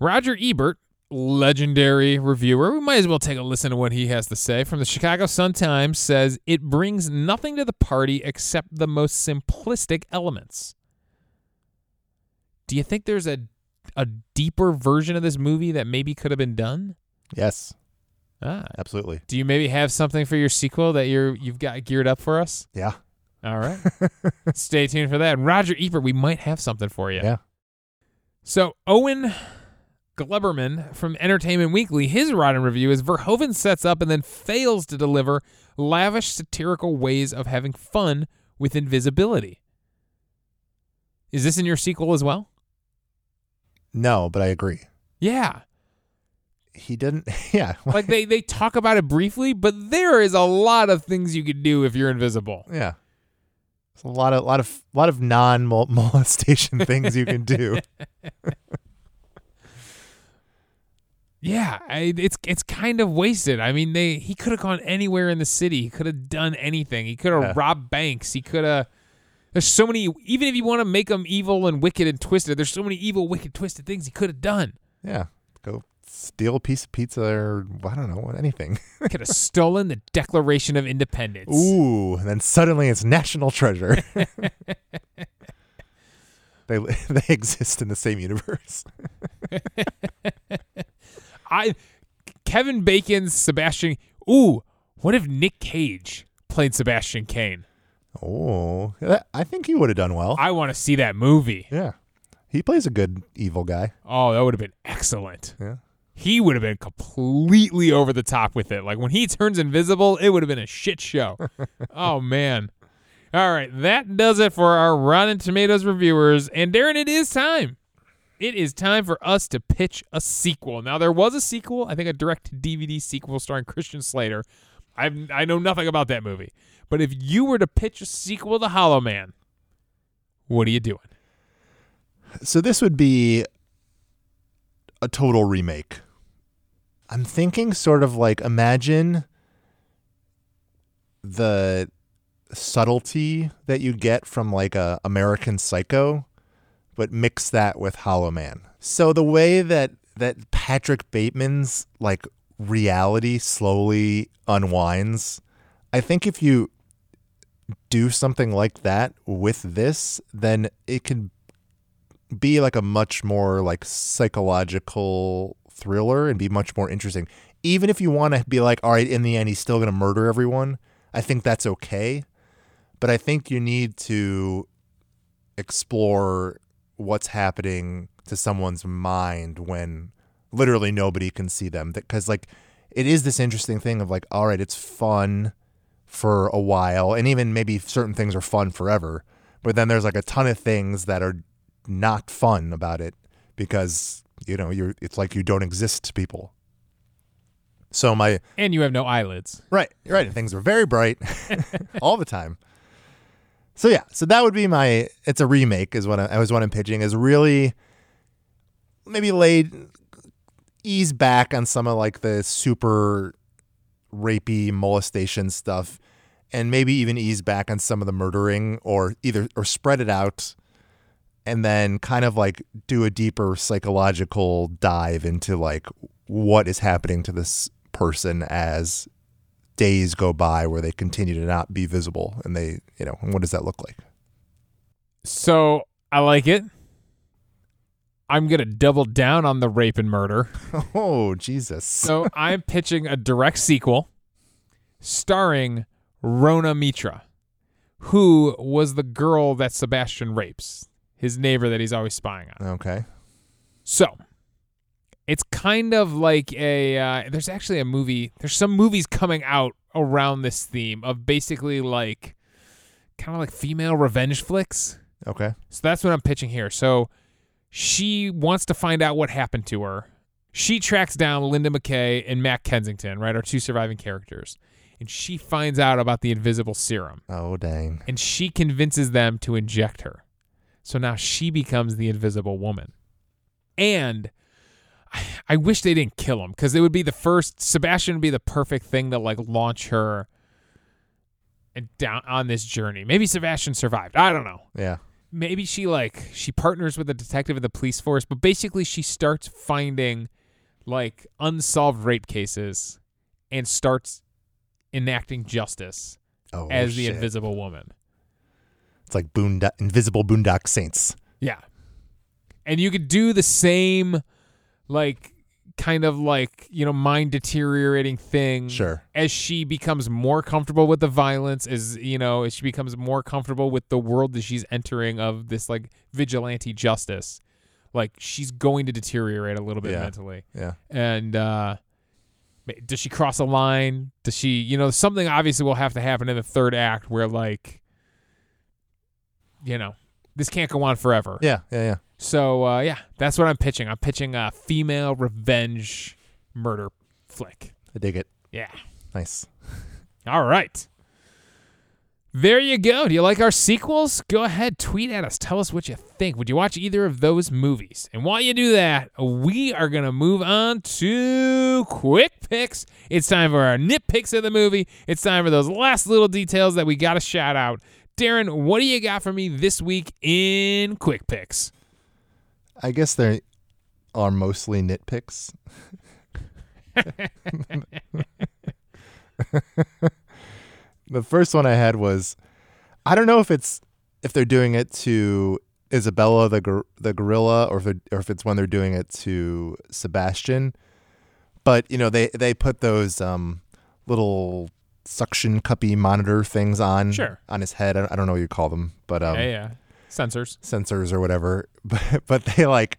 Speaker 1: Roger Ebert, legendary reviewer, we might as well take a listen to what he has to say from the Chicago Sun-Times says it brings nothing to the party except the most simplistic elements. Do you think there's a a deeper version of this movie that maybe could have been done?
Speaker 2: yes,
Speaker 1: Ah.
Speaker 2: absolutely.
Speaker 1: Do you maybe have something for your sequel that you're you've got geared up for us?
Speaker 2: Yeah,
Speaker 1: All right. (laughs) Stay tuned for that. Roger Ebert, we might have something for you.
Speaker 2: Yeah.
Speaker 1: So Owen Gleiberman from Entertainment Weekly, his rotten review is Verhoeven sets up and then fails to deliver lavish satirical ways of having fun with invisibility. Is this in your sequel as well?
Speaker 2: No, but I agree.
Speaker 1: Yeah.
Speaker 2: He didn't. (laughs) Yeah.
Speaker 1: Like they, they talk about it briefly, but there is a lot of things you could do if you're invisible.
Speaker 2: yeah. There's a lot of lot of lot of non (laughs) molestation things you can do. (laughs)
Speaker 1: Yeah, I, it's it's kind of wasted. I mean, they he could have gone anywhere in the city. He could have done anything. He could have
Speaker 2: Yeah.
Speaker 1: robbed banks. He could have. There's so many. Even if you want to make him evil and wicked and twisted, there's so many evil, wicked, twisted things he could have done.
Speaker 2: Yeah. Steal a piece of pizza or I don't know anything. (laughs)
Speaker 1: Could have stolen the Declaration of Independence.
Speaker 2: Ooh, and then suddenly it's national treasure. (laughs) they (laughs) they exist in the same universe.
Speaker 1: I Kevin Bacon's Sebastian. Ooh, what if Nick Cage played Sebastian Kane?
Speaker 2: Oh, that- I think he would have done well.
Speaker 1: I want to see that movie.
Speaker 2: yeah, he plays a good evil guy.
Speaker 1: Oh, that would have been excellent.
Speaker 2: Yeah.
Speaker 1: He would have been completely over the top with it. Like when he turns invisible, it would have been a shit show. (laughs) oh man. All right, that does it for our Rotten Tomatoes reviewers. And Darren, it is time. It is time for us to pitch a sequel. Now there was a sequel, I think a direct DVD sequel starring Christian Slater. I I know nothing about that movie. But if you were to pitch a sequel to Hollow Man, what are you doing?
Speaker 2: So this would be a total remake. I'm thinking sort of like imagine the subtlety that you get from like a American Psycho, but mix that with Hollow Man. So the way that that Patrick Bateman's like reality slowly unwinds, I think if you do something like that with this, then it can be like a much more like psychological thriller and be much more interesting. Even if you want to be like, all right, in the end, he's still going to murder everyone, I think that's okay. But I think you need to explore what's happening to someone's mind when literally nobody can see them. Because, like, it is this interesting thing of like, all right, it's fun for a while, and even maybe certain things are fun forever. But then there's like a ton of things that are not fun about it because you know you're it's like you don't exist to people. So my
Speaker 1: And you have no eyelids.
Speaker 2: right, right, things are very bright (laughs) all the time. So yeah, so that would be my. It's a remake, is what I, I was what I'm pitching. Is really maybe laid ease back on some of like the super rapey molestation stuff, and maybe even ease back on some of the murdering, or either or spread it out, and then kind of like do a deeper psychological dive into like what is happening to this person as days go by where they continue to not be visible and they you know and what does that look like
Speaker 1: So I like it. I'm gonna double down on the rape and murder. (laughs)
Speaker 2: oh jesus
Speaker 1: So I'm pitching a direct sequel starring Rona Mitra, who was the girl that Sebastian rapes, his neighbor that he's always spying on.
Speaker 2: okay
Speaker 1: So it's kind of like a. Uh, there's actually a movie. There's some movies coming out around this theme of basically like, kind of like female revenge flicks.
Speaker 2: okay
Speaker 1: So that's what I'm pitching here. So she wants to find out what happened to her. She tracks down Linda McKay and Matt Kensington, right, our two surviving characters. And she finds out about the invisible serum.
Speaker 2: oh dang
Speaker 1: And she convinces them to inject her. So now she becomes the invisible woman. And I- (sighs) I wish they didn't kill him because it would be the first Sebastian would be the perfect thing to like launch her and down on this journey. Maybe Sebastian survived. I don't know
Speaker 2: yeah
Speaker 1: maybe she like she partners with a detective of the police force, but basically she starts finding like unsolved rape cases and starts enacting justice
Speaker 2: oh
Speaker 1: as the invisible woman.
Speaker 2: It's like boondock invisible boondock saints
Speaker 1: Yeah. And you could do the same like kind of like, you know, mind deteriorating thing
Speaker 2: sure
Speaker 1: as she becomes more comfortable with the violence, as you know, as she becomes more comfortable with the world that she's entering of this like vigilante justice. like she's going to deteriorate a little bit
Speaker 2: Yeah.
Speaker 1: mentally.
Speaker 2: Yeah.
Speaker 1: And uh does she cross a line? Does she, you know, something obviously will have to happen in the third act where like you know, this can't go on forever.
Speaker 2: Yeah. Yeah. Yeah.
Speaker 1: So uh yeah, that's what I'm pitching. I'm pitching a female revenge murder flick.
Speaker 2: I dig it.
Speaker 1: Yeah.
Speaker 2: Nice. (laughs)
Speaker 1: All right. There you go. Do you like our sequels? Go ahead, tweet at us. Tell us what you think. Would you watch either of those movies? And while you do that, we are going to move on to quick picks. It's time for our nitpicks of the movie. It's time for those last little details that we got to shout out. Darren, what do you got for me this week in quick picks?
Speaker 2: I guess they are mostly nitpicks. the first one I had was I don't know if it's if they're doing it to Isabella the gor- the gorilla or if it, or if it's when they're doing it to Sebastian. But you know they they put those um, little suction cuppy monitor things on
Speaker 1: Sure.
Speaker 2: on his head. I don't know what you call them, but um,
Speaker 1: yeah, yeah. Sensors.
Speaker 2: sensors or whatever (laughs) but but they like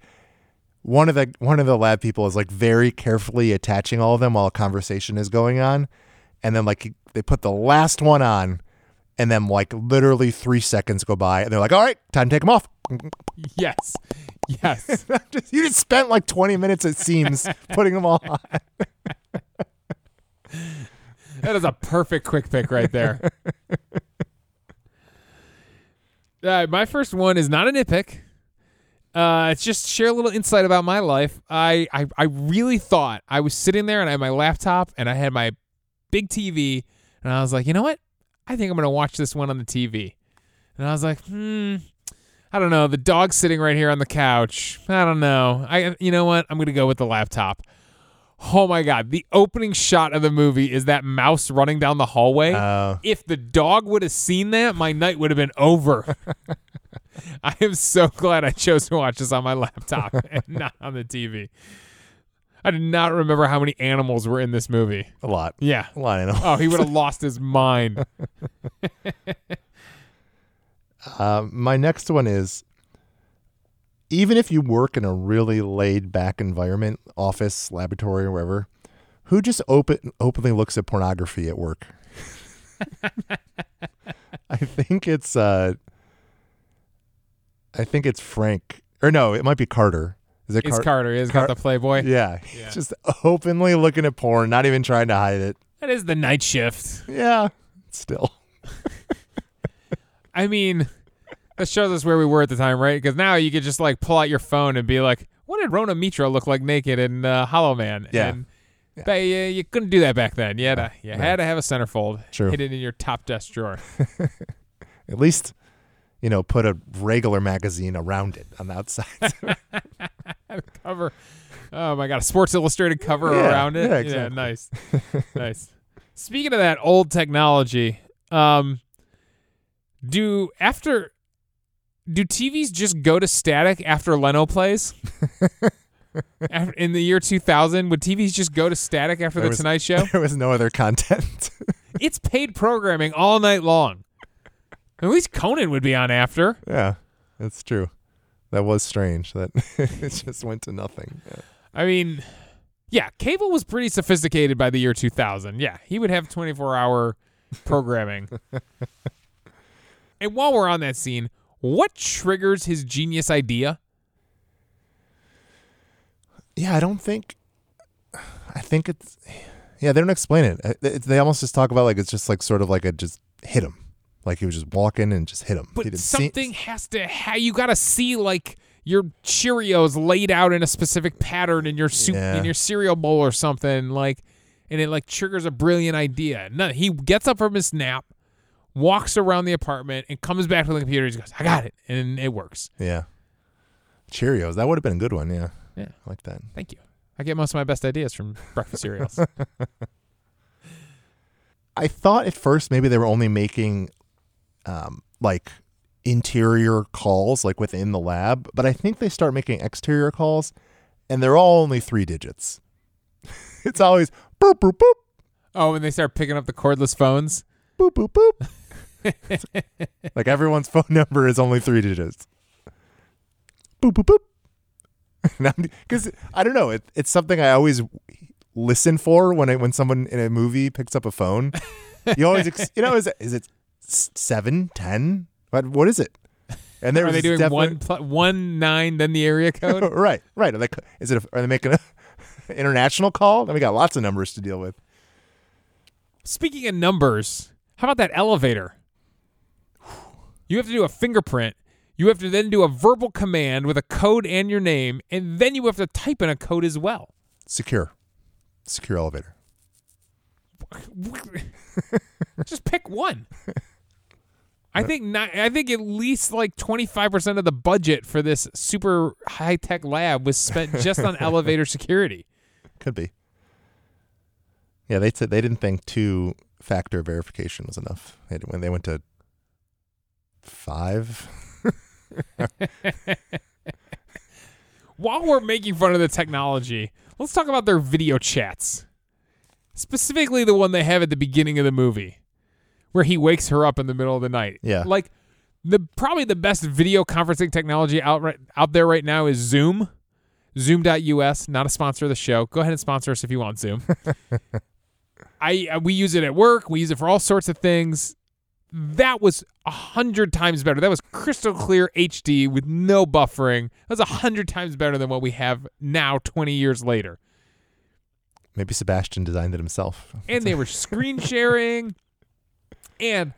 Speaker 2: one of the one of the lab people is like very carefully attaching all of them while a conversation is going on and then like they put the last one on and then like literally three seconds go by and they're like all right time to take them off
Speaker 1: Yes. Yes. (laughs)
Speaker 2: you just spent like 20 minutes it seems (laughs) putting them all on
Speaker 1: That is a perfect quick pick right there. (laughs) Uh, my first one is not a nitpick. Uh, it's just share a little insight about my life. I, I I really thought I was sitting there and I had my laptop and I had my big TV and I was like, you know what? I think I'm gonna watch this one on the TV. And I was like, hmm, I don't know. The dog's sitting right here on the couch. I don't know. I you know what? I'm gonna go with the laptop. Oh my god! The opening shot of the movie is that mouse running down the hallway
Speaker 2: uh,
Speaker 1: if the dog would have seen that, my night would have been over. (laughs) I am so glad I chose to watch this on my laptop (laughs) and not on the TV. I did not remember how many animals were in this movie.
Speaker 2: a lot
Speaker 1: Yeah.
Speaker 2: a lot I know.
Speaker 1: Oh, he would have lost his mind. (laughs)
Speaker 2: Uh, my next one is even if you work in a really laid back environment, office, laboratory, or wherever, who just open openly looks at pornography at work? (laughs) I think it's uh I think it's Frank. Or no, it might be Carter. Is it
Speaker 1: It's
Speaker 2: Car-
Speaker 1: Carter. He's
Speaker 2: Car-
Speaker 1: got the Playboy.
Speaker 2: Yeah.
Speaker 1: Yeah.
Speaker 2: Just openly looking at porn, not even trying to hide it.
Speaker 1: That is the night shift.
Speaker 2: Yeah. Still. (laughs)
Speaker 1: I mean, that shows us where we were at the time, right? Because now you could just like pull out your phone and be like, "What did Rona Mitra look like naked in uh, Hollow Man?"
Speaker 2: Yeah.
Speaker 1: And, but you, you couldn't do that back then. You had to, you
Speaker 2: no.
Speaker 1: had to have a centerfold
Speaker 2: True.
Speaker 1: hidden in your top desk drawer. (laughs)
Speaker 2: At least, you know, put a regular magazine around it on the outside. (laughs)
Speaker 1: cover. Oh my god, a Sports Illustrated cover
Speaker 2: Yeah,
Speaker 1: around it.
Speaker 2: yeah, exactly.
Speaker 1: nice, (laughs) nice. Speaking of that old technology, um, do after do TVs just go to static after Leno plays? (laughs) After, in the year 2000, would TVs just go to static after
Speaker 2: There
Speaker 1: the
Speaker 2: was-
Speaker 1: Tonight Show? (laughs)
Speaker 2: there was no other content. (laughs)
Speaker 1: it's paid programming all night long. At least Conan would be on after.
Speaker 2: yeah, that's true. That was strange that it just went to nothing. Yeah.
Speaker 1: I mean, yeah, cable was pretty sophisticated by the year 2000. Yeah, he would have 24 hour programming. and while we're on that scene, what triggers his genius idea?
Speaker 2: Yeah, I don't think. I think it's. Yeah, they don't explain it. Uh, it- They almost just talk about like it's just like sort of like a just hit him, like he was just walking and just hit him.
Speaker 1: But something
Speaker 2: see.
Speaker 1: has to. Ha- you got to see like your Cheerios laid out in a specific pattern in your soup
Speaker 2: Yeah.
Speaker 1: in your cereal bowl or something like, and it like triggers a brilliant idea. No, he gets up from his nap, walks around the apartment, and comes back to the computer. He goes, "I got it," and it works.
Speaker 2: Yeah. Cheerios. That would have been a good one. Yeah.
Speaker 1: Yeah.
Speaker 2: I like that.
Speaker 1: Thank you. I get most of my best ideas from breakfast cereals. (laughs)
Speaker 2: I thought at first maybe they were only making um, like interior calls like within the lab, but I think they start making exterior calls and they're all only three digits. (laughs) it's always boop boop boop
Speaker 1: oh, and they start picking up the cordless phones.
Speaker 2: boop boop boop. (laughs) like everyone's phone (laughs) number is only three digits. Boop boop boop. (laughs) Because I don't know, it, it's something I always listen for when I, when someone in a movie picks up a phone. You always, ex- you know, is it, is it seven, ten? What what is it? And there
Speaker 1: Are they doing
Speaker 2: definitely-
Speaker 1: one pl- one nine then the area code?
Speaker 2: right, right. Are they is it? A, are they making an international call? Then we got lots of numbers to deal with.
Speaker 1: Speaking of numbers, how about that elevator? You have to do a fingerprint. You have to then do a verbal command with a code and your name, and then you have to type in a code as well.
Speaker 2: Secure, secure elevator. (laughs)
Speaker 1: Just pick one. I think not, I think at least like 25% of the budget for this super high-tech lab was spent just on (laughs) elevator security.
Speaker 2: Could be. Yeah, they said they didn't think two factor verification was enough. They, when they went to five,
Speaker 1: While we're making fun of the technology, let's talk about their video chats. Specifically the one they have at the beginning of the movie where he wakes her up in the middle of the night.
Speaker 2: Yeah.
Speaker 1: Like the probably the best video conferencing technology out right out there right now is Zoom. Zoom.us, not a sponsor of the show. Go ahead and sponsor us if you want Zoom. (laughs) I uh, we use it at work. We use it for all sorts of things. That was a hundred times better. That was crystal clear HD with no buffering. That was a hundred times better than what we have now, twenty years later.
Speaker 2: maybe Sebastian designed it himself.
Speaker 1: And they were (laughs) screen sharing, and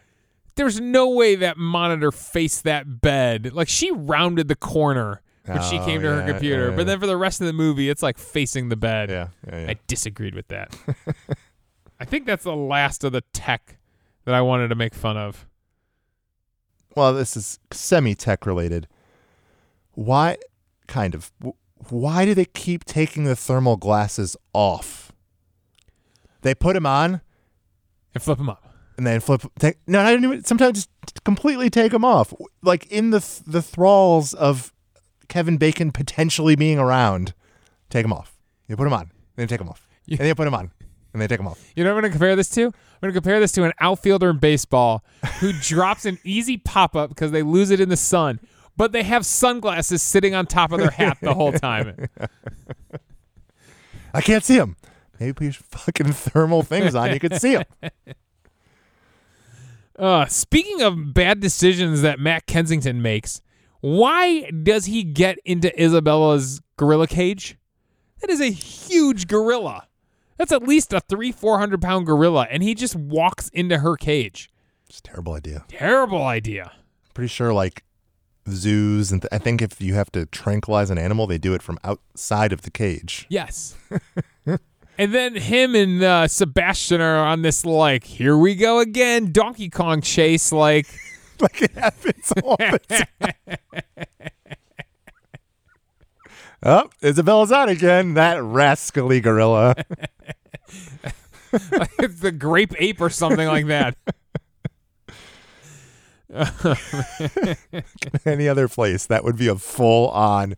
Speaker 1: there's no way that monitor faced that bed. Like she rounded the corner when she
Speaker 2: Oh,
Speaker 1: came to her
Speaker 2: yeah,
Speaker 1: computer,
Speaker 2: yeah,
Speaker 1: but then for the rest of the movie, it's like facing the bed.
Speaker 2: Yeah, yeah, yeah.
Speaker 1: I disagreed with that. (laughs) I think that's the last of the tech that I wanted to make fun of.
Speaker 2: well, this is semi-tech related. Why, kind of? Why do they keep taking the thermal glasses off? They put them on
Speaker 1: And flip them up.
Speaker 2: and then flip. Take, no, I didn't even. Sometimes just completely take them off, like in the th- the thralls of Kevin Bacon potentially being around. Take them off. You put them on, then take them off,
Speaker 1: Yeah.
Speaker 2: and then you put them on, and they take them off.
Speaker 1: You know what I'm going to compare this to? I'm going to compare this to an outfielder in baseball who (laughs) drops an easy pop up because they lose it in the sun, but they have sunglasses sitting on top of their hat the whole time. (laughs)
Speaker 2: I can't see them. Maybe put your fucking thermal things on. You could see them. (laughs)
Speaker 1: Uh, speaking of bad decisions that Matt Kensington makes, why does he get into Isabella's gorilla cage? That is a huge gorilla. That's at least a three, four hundred pound gorilla, and he just walks into her cage.
Speaker 2: It's a terrible idea.
Speaker 1: Terrible idea.
Speaker 2: Pretty sure like zoos and th- I think if you have to tranquilize an animal, they do it from outside of the cage.
Speaker 1: Yes. (laughs) and then him and uh, Sebastian are on this like, here we go again, Donkey Kong chase. Like, (laughs)
Speaker 2: like it happens all the (laughs) time. Oh, Isabella's out again. That rascally gorilla.
Speaker 1: it's (laughs) (laughs) the grape ape or something like that. (laughs)
Speaker 2: Any other place, that would be a full on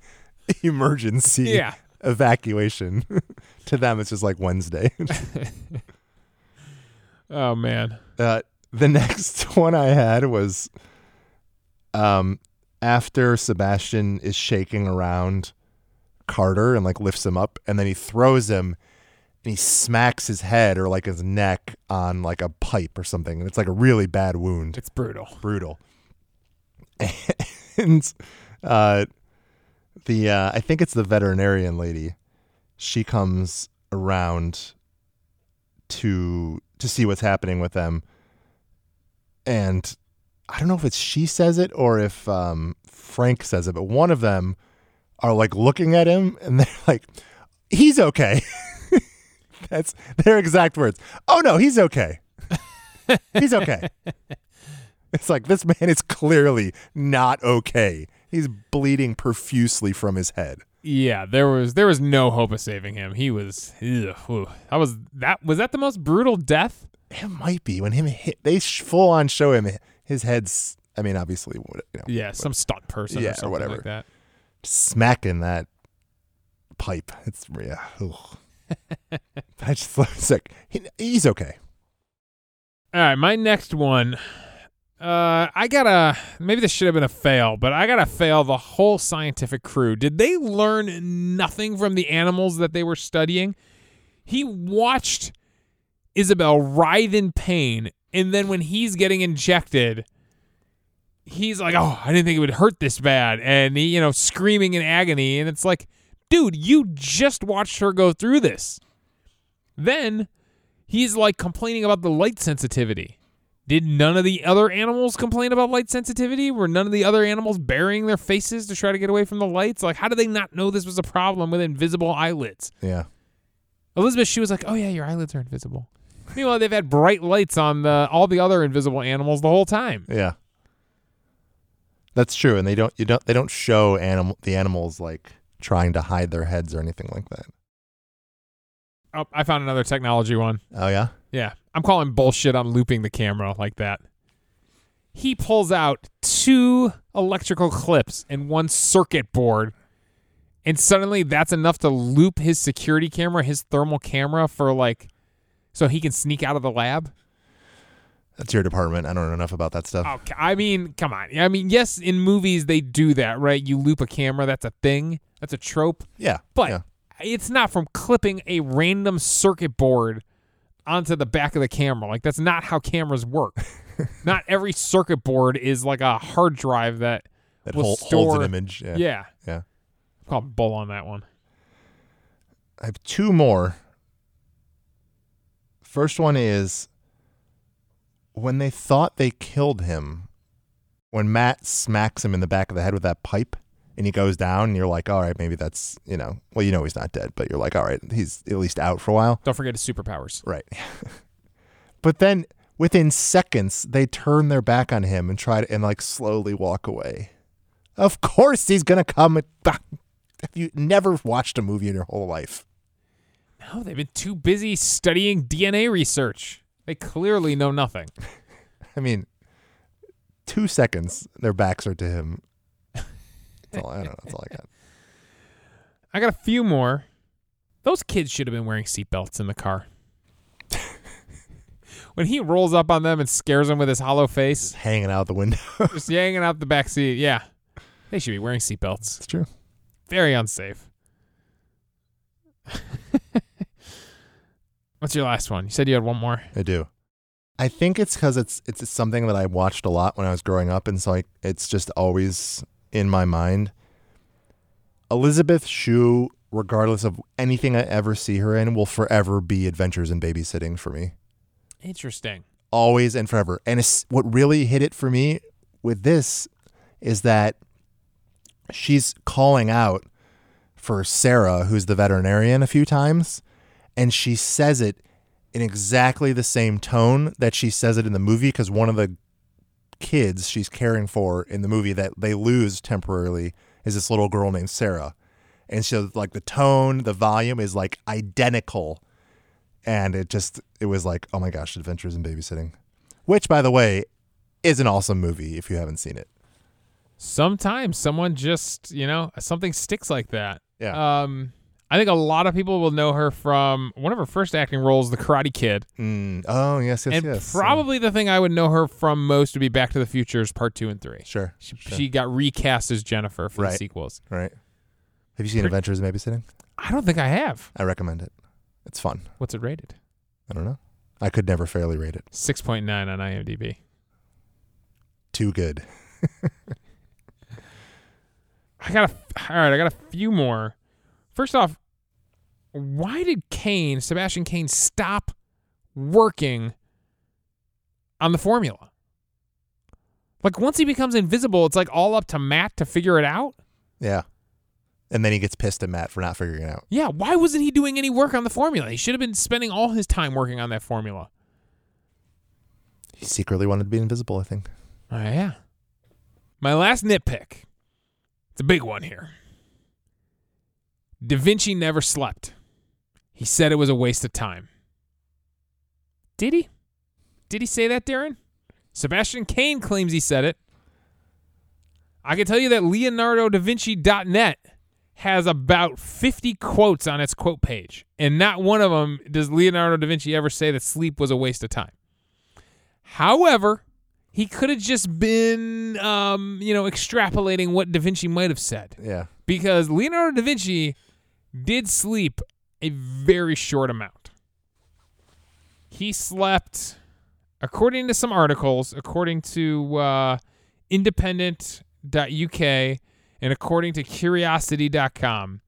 Speaker 2: emergency
Speaker 1: Yeah.
Speaker 2: evacuation. to them, it's just like Wednesday.
Speaker 1: Oh man.
Speaker 2: uh, the next one I had was um, after Sebastian is shaking around Carter and like lifts him up, and then he throws him and he smacks his head or like his neck on like a pipe or something. And it's like a really bad wound.
Speaker 1: It's brutal.
Speaker 2: brutal. (laughs) and uh, the uh, I think it's the veterinarian lady. She comes around to to see what's happening with them, and I don't know if it's she says it or if um, Frank says it, but one of them are like looking at him and (laughs) they're like, "He's okay." (laughs) That's their exact words. Oh no, he's okay. (laughs) he's okay. It's like this man is clearly not okay. He's bleeding profusely from his head.
Speaker 1: Yeah, there was there was no hope of saving him. He was ugh, that was that was that the most brutal death?
Speaker 2: It might be when him hit. They sh- full on show him his head's. I mean, obviously, you know,
Speaker 1: Yeah, some stunt person
Speaker 2: Yeah,
Speaker 1: or
Speaker 2: or whatever.
Speaker 1: like that.
Speaker 2: Smacking that pipe. It's yeah. (laughs) I just it's like he, he's okay.
Speaker 1: All right, my next one. Uh, I gotta maybe this should have been a fail, but I gotta fail the whole scientific crew. Did they learn nothing from the animals that they were studying? He watched Isabel writhe in pain, and then when he's getting injected, he's like, "Oh, I didn't think it would hurt this bad," and he, you know, screaming in agony, and it's like, dude, you just watched her go through this. Then he's like complaining about the light sensitivity. Did none of the other animals complain about light sensitivity? Were none of the other animals burying their faces to try to get away from the lights? Like, how did they not know this was a problem with invisible eyelids?
Speaker 2: Yeah.
Speaker 1: Elizabeth, she was like, "Oh yeah, your eyelids are invisible." Meanwhile, they've had bright lights on the all the other invisible animals the whole time.
Speaker 2: Yeah. That's true, and they don't you don't they don't show animal the animals like trying to hide their heads or anything like that.
Speaker 1: Oh, I found another technology one.
Speaker 2: Oh yeah.
Speaker 1: Yeah, I'm calling bullshit on looping the camera like that. He pulls out two electrical clips and one circuit board, and suddenly that's enough to loop his security camera, his thermal camera, for like, so he can sneak out of the lab.
Speaker 2: That's your department. I don't know enough about that stuff.
Speaker 1: Okay, I mean, come on. I mean, yes, in movies they do that, right? You loop a camera. That's a thing. That's a trope.
Speaker 2: Yeah.
Speaker 1: But
Speaker 2: yeah.
Speaker 1: it's not from clipping a random circuit board onto the back of the camera. Like that's not how cameras work. (laughs) not every circuit board is like a hard drive that
Speaker 2: that
Speaker 1: will
Speaker 2: hol-
Speaker 1: store
Speaker 2: holds an image. Yeah.
Speaker 1: Yeah.
Speaker 2: Yeah.
Speaker 1: I'm bull on that one.
Speaker 2: I have two more. First one is when they thought they killed him, when Matt smacks him in the back of the head with that pipe and he goes down, and you're like, all right, maybe that's, you know, well, you know he's not dead, but you're like, all right, he's at least out for a while.
Speaker 1: Don't forget his superpowers.
Speaker 2: Right. (laughs) but then within seconds, they turn their back on him and try to, and like slowly walk away. Of course he's going to come. and- (laughs) Have you never watched a movie in your whole life?
Speaker 1: No, they've been too busy studying DNA research. They clearly know nothing. (laughs)
Speaker 2: I mean, two seconds, their backs are to him. That's all, I don't know. That's all I got. (laughs)
Speaker 1: I got a few more. Those kids should have been wearing seatbelts in the car. (laughs) when he rolls up on them and scares them with his hollow face,
Speaker 2: Hanging out the window.
Speaker 1: just hanging out the back seat. Yeah, they should be wearing seatbelts.
Speaker 2: it's true.
Speaker 1: Very unsafe. What's your last one? You said you had one more.
Speaker 2: I do. I think it's because it's it's something that I watched a lot when I was growing up, and so I, it's just always in my mind. Elizabeth Shue, regardless of anything I ever see her in, will forever be Adventures in Babysitting for me.
Speaker 1: Interesting.
Speaker 2: always and forever. And it's, what really hit it for me with this is that she's calling out for Sarah, who's the veterinarian, a few times, and she says it in exactly the same tone that she says it in the movie because one of the kids she's caring for in the movie that they lose temporarily is this little girl named Sarah. And so like the tone, the volume is like identical and it just it was like oh my gosh adventures in babysitting which by the way is an awesome movie if you haven't seen it
Speaker 1: Sometimes someone just, you know, something sticks like that.
Speaker 2: yeah
Speaker 1: Um, I think a lot of people will know her from one of her first acting roles, The Karate Kid.
Speaker 2: mm. oh yes yes
Speaker 1: and
Speaker 2: yes
Speaker 1: probably the thing I would know her from most would be Back to the Futures Part 2 and 3.
Speaker 2: sure,
Speaker 1: She,
Speaker 2: sure.
Speaker 1: she got recast as Jennifer for the sequels.
Speaker 2: right have you seen
Speaker 1: Pre-
Speaker 2: adventures in babysitting
Speaker 1: I don't think I have.
Speaker 2: i recommend it it's fun
Speaker 1: What's it rated?
Speaker 2: i don't know i could never fairly rate it
Speaker 1: 6.9 on IMDb.
Speaker 2: too good (laughs)
Speaker 1: I got a all right. I got a few more. First off, why did Kane, Sebastian Kane, stop working on the formula? Like once he becomes invisible, it's like all up to Matt to figure it out.
Speaker 2: yeah and then he gets pissed at matt for not figuring it out
Speaker 1: Yeah, why wasn't he doing any work on the formula? He should have been spending all his time working on that formula.
Speaker 2: he secretly wanted to be invisible i think
Speaker 1: Oh, yeah. My last nitpick. It's a big one here. Da Vinci never slept. He said it was a waste of time. Did he? Did he say that, Darren? Sebastian Kane claims he said it. I can tell you that LeonardoDaVinci.net has about 50 quotes on its quote page, and not one of them does Leonardo da Vinci ever say that sleep was a waste of time. However, He could have just been, um, you know, extrapolating what Da Vinci might have said
Speaker 2: Yeah.
Speaker 1: because Leonardo da Vinci did sleep a very short amount. He slept, according to some articles, according to uh, independent.uk and according to curiosity.com,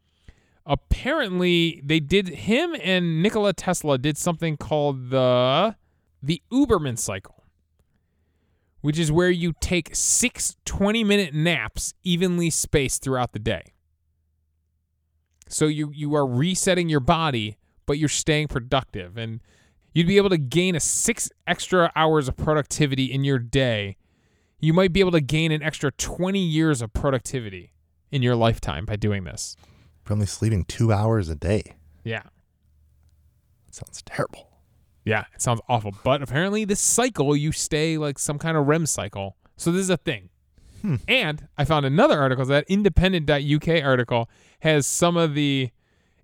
Speaker 1: apparently they did him and Nikola Tesla did something called the the Uberman cycle, which is where you take six 20 minute naps evenly spaced throughout the day. So you you are resetting your body, but you're staying productive and you'd be able to gain a 6 extra hours of productivity in your day. You might be able to gain an extra 20 years of productivity in your lifetime by doing this.
Speaker 2: We're only sleeping two hours a day.
Speaker 1: Yeah.
Speaker 2: That sounds terrible.
Speaker 1: Yeah, it sounds awful. But apparently, this cycle, you stay like some kind of REM cycle. So this is a thing. And I found another article, that independent.uk article has some of the,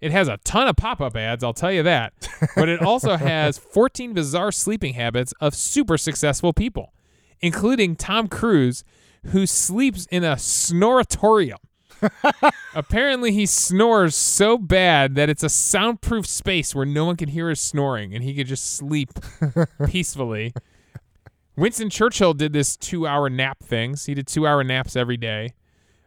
Speaker 1: it has a ton of pop up ads, I'll tell you that. (laughs) But it also has 14 bizarre sleeping habits of super successful people, including Tom Cruise, who sleeps in a snoratorium. (laughs) Apparently, he snores so bad that it's a soundproof space where no one can hear his snoring and he could just sleep (laughs) peacefully. Winston Churchill did this two hour nap things. He did two hour naps every day.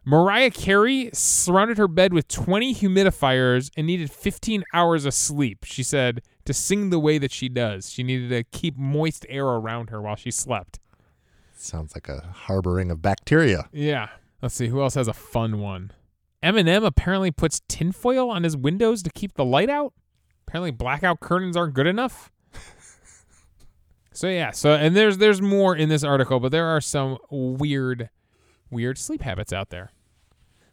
Speaker 1: Mariah Carey surrounded her bed with 20 humidifiers and needed 15 hours of sleep. She said to sing the way that she does, she needed to keep moist air around her while she slept.
Speaker 2: Sounds like a harboring of bacteria.
Speaker 1: Yeah. Let's see who else has a fun one. Eminem apparently puts tinfoil on his windows to keep the light out. Apparently, blackout curtains aren't good enough. So yeah, so and there's there's more in this article, but there are some weird, weird sleep habits out there.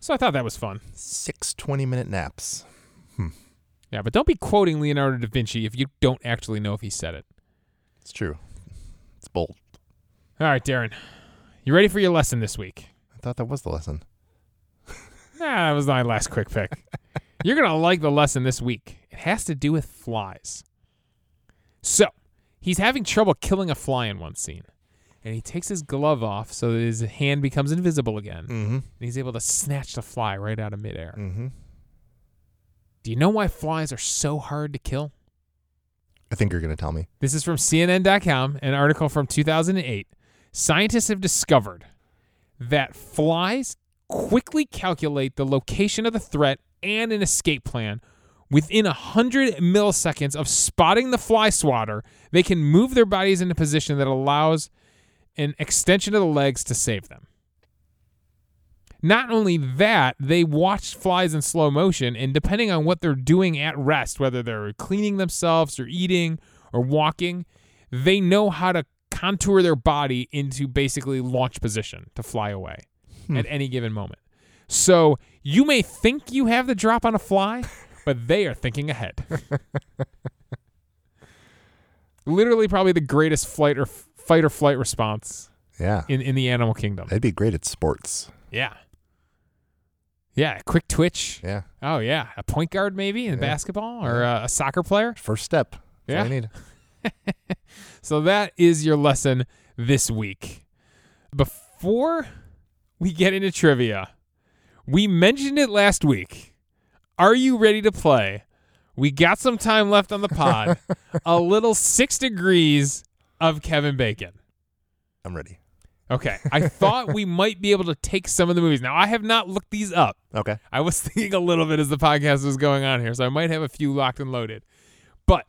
Speaker 1: So I thought that was fun.
Speaker 2: Six 20 minute naps. Hmm.
Speaker 1: Yeah, but don't be quoting Leonardo da Vinci if you don't actually know if he said it.
Speaker 2: It's true. It's bold.
Speaker 1: All right, Darren, you ready for your lesson this week?
Speaker 2: I thought that was the lesson. (laughs)
Speaker 1: Nah, that was my last quick pick. (laughs) You're going to like the lesson this week. It has to do with flies. So, he's having trouble killing a fly in one scene. And he takes his glove off so that his hand becomes invisible again.
Speaker 2: Mm-hmm.
Speaker 1: And he's able to snatch the fly right out of midair.
Speaker 2: Mm-hmm.
Speaker 1: Do you know why flies are so hard to kill?
Speaker 2: I think you're going to tell me.
Speaker 1: This is from CNN.com, an article from 2008. Scientists have discovered that flies quickly calculate the location of the threat and an escape plan. Within 100 milliseconds of spotting the fly swatter, they can move their bodies in a position that allows an extension of the legs to save them. Not only that, they watch flies in slow motion, and depending on what they're doing at rest, whether they're cleaning themselves or eating or walking, they know how to contour their body into basically launch position to fly away hmm. at any given moment. So you may think you have the drop on a fly, but they are thinking ahead. Literally, probably the greatest flight or fight or flight response
Speaker 2: Yeah.
Speaker 1: in, in the animal kingdom.
Speaker 2: They'd be great at sports.
Speaker 1: Yeah. Yeah, quick twitch.
Speaker 2: Yeah.
Speaker 1: Oh yeah, a point guard maybe in
Speaker 2: Yeah.
Speaker 1: basketball or uh, a soccer player.
Speaker 2: First step. That's
Speaker 1: Yeah.
Speaker 2: need. (laughs)
Speaker 1: So that is your lesson this week. Before we get into trivia, we mentioned it last week. Are you ready to play? We got some time left on the pod. (laughs) a little six degrees of Kevin Bacon.
Speaker 2: I'm ready.
Speaker 1: Okay. I thought we (laughs) might be able to take some of the movies. Now, I have not looked these up.
Speaker 2: Okay.
Speaker 1: I was (laughs) thinking a little bit as the podcast was going on here, so I might have a few locked and loaded. But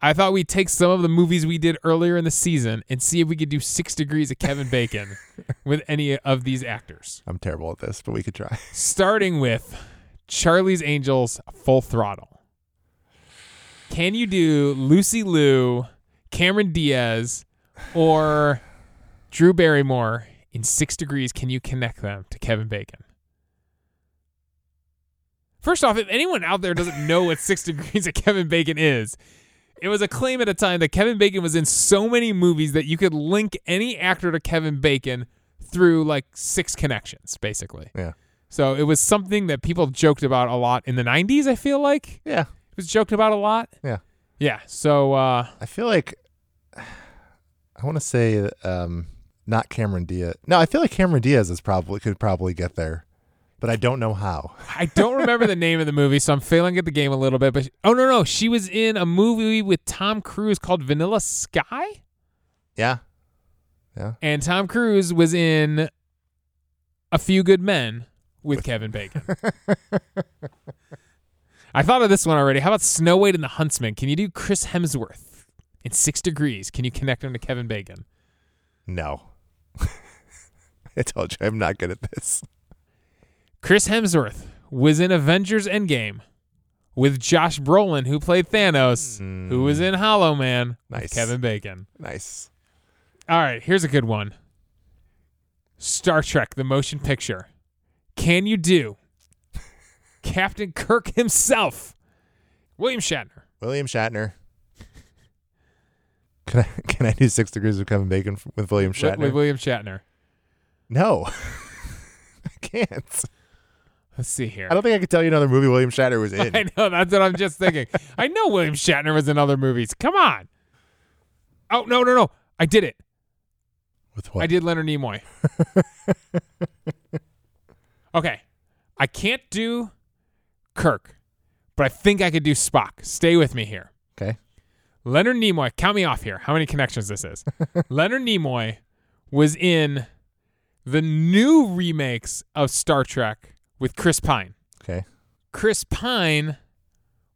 Speaker 1: I thought we'd take some of the movies we did earlier in the season and see if we could do six degrees of Kevin Bacon with any of these actors.
Speaker 2: I'm terrible at this, but we could try.
Speaker 1: Starting with Charlie's Angels Full Throttle. Can you do Lucy Liu, Cameron Diaz, or Drew Barrymore in six degrees? Can you connect them to Kevin Bacon? First off, if anyone out there doesn't know what six (laughs) degrees of Kevin Bacon is, it was a claim at a time that Kevin Bacon was in so many movies that you could link any actor to Kevin Bacon through like six connections, basically.
Speaker 2: Yeah.
Speaker 1: So it was something that people joked about a lot in the 90s, I feel like.
Speaker 2: Yeah.
Speaker 1: It was joked about a lot.
Speaker 2: Yeah.
Speaker 1: Yeah. So uh
Speaker 2: I feel like I want to say um, not Cameron Diaz. No, I feel like Cameron Diaz is probably could probably get there, but I don't know how. (laughs)
Speaker 1: I don't remember the name of the movie, so I'm failing at the game a little bit. But oh no, no, she was in a movie with Tom Cruise called Vanilla Sky,
Speaker 2: Yeah, yeah.
Speaker 1: and Tom Cruise was in A Few Good Men with Kevin Bacon. I thought of this one already. How about Snow White and the Huntsman? Can you do Chris Hemsworth in Six Degrees? Can you connect him to Kevin Bacon?
Speaker 2: No. (laughs) I told you I'm not good at this.
Speaker 1: Chris Hemsworth was in Avengers Endgame with Josh Brolin, who played Thanos, who was in Hollow Man
Speaker 2: Nice.
Speaker 1: Kevin Bacon.
Speaker 2: Nice.
Speaker 1: All right, here's a good one. Star Trek, the motion picture. Can you do Captain Kirk himself? William Shatner.
Speaker 2: William Shatner. Can I (laughs) can I do Six Degrees of Kevin Bacon with William Shatner?
Speaker 1: With William Shatner.
Speaker 2: no, (laughs) I can't.
Speaker 1: Let's see here.
Speaker 2: I don't think I could tell you another movie William Shatner was (laughs) in.
Speaker 1: I know, that's what I'm just thinking. I know William Shatner was in other movies. Come on. Oh, no, no, no. I did it.
Speaker 2: with what?
Speaker 1: I did Leonard Nimoy. Okay. I can't do Kirk, but I think I could do Spock. Stay with me here.
Speaker 2: Okay.
Speaker 1: Leonard Nimoy, count me off here. How many connections this is? (laughs) Leonard Nimoy was in the new remakes of Star Trek with Chris Pine.
Speaker 2: Okay.
Speaker 1: Chris Pine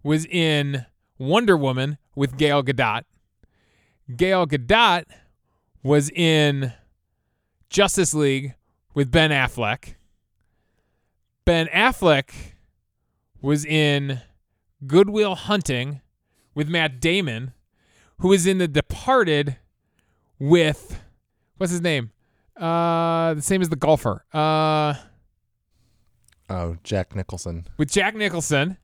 Speaker 1: was in Wonder Woman with Gail Gadot. Gail Gadot was in Justice League with Ben Affleck. Ben Affleck was in Good Will Hunting with Matt Damon, who was in The Departed with what's his name? Uh, the same as the golfer. Uh,
Speaker 2: Oh, Jack Nicholson.
Speaker 1: with Jack Nicholson,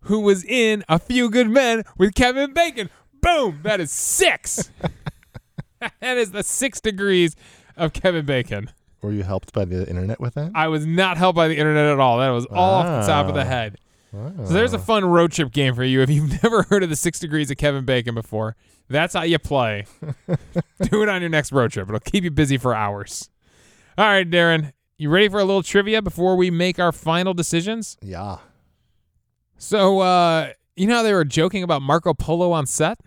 Speaker 1: who was in A Few Good Men with Kevin Bacon. Boom! That is six. (laughs) (laughs) that is the six degrees of Kevin Bacon.
Speaker 2: Were you helped by the internet with that?
Speaker 1: I was not helped by the internet at all. That was all off the top of the
Speaker 2: Ah.
Speaker 1: head. So there's a fun road trip game for you if you've (laughs) never heard of the six degrees of Kevin Bacon before. That's how you play. (laughs) Do it on your next road trip. It'll keep you busy for hours. All right, Darren, you ready for a little trivia before we make our final decisions?
Speaker 2: yeah.
Speaker 1: So, uh, you know how they were joking about Marco Polo on set?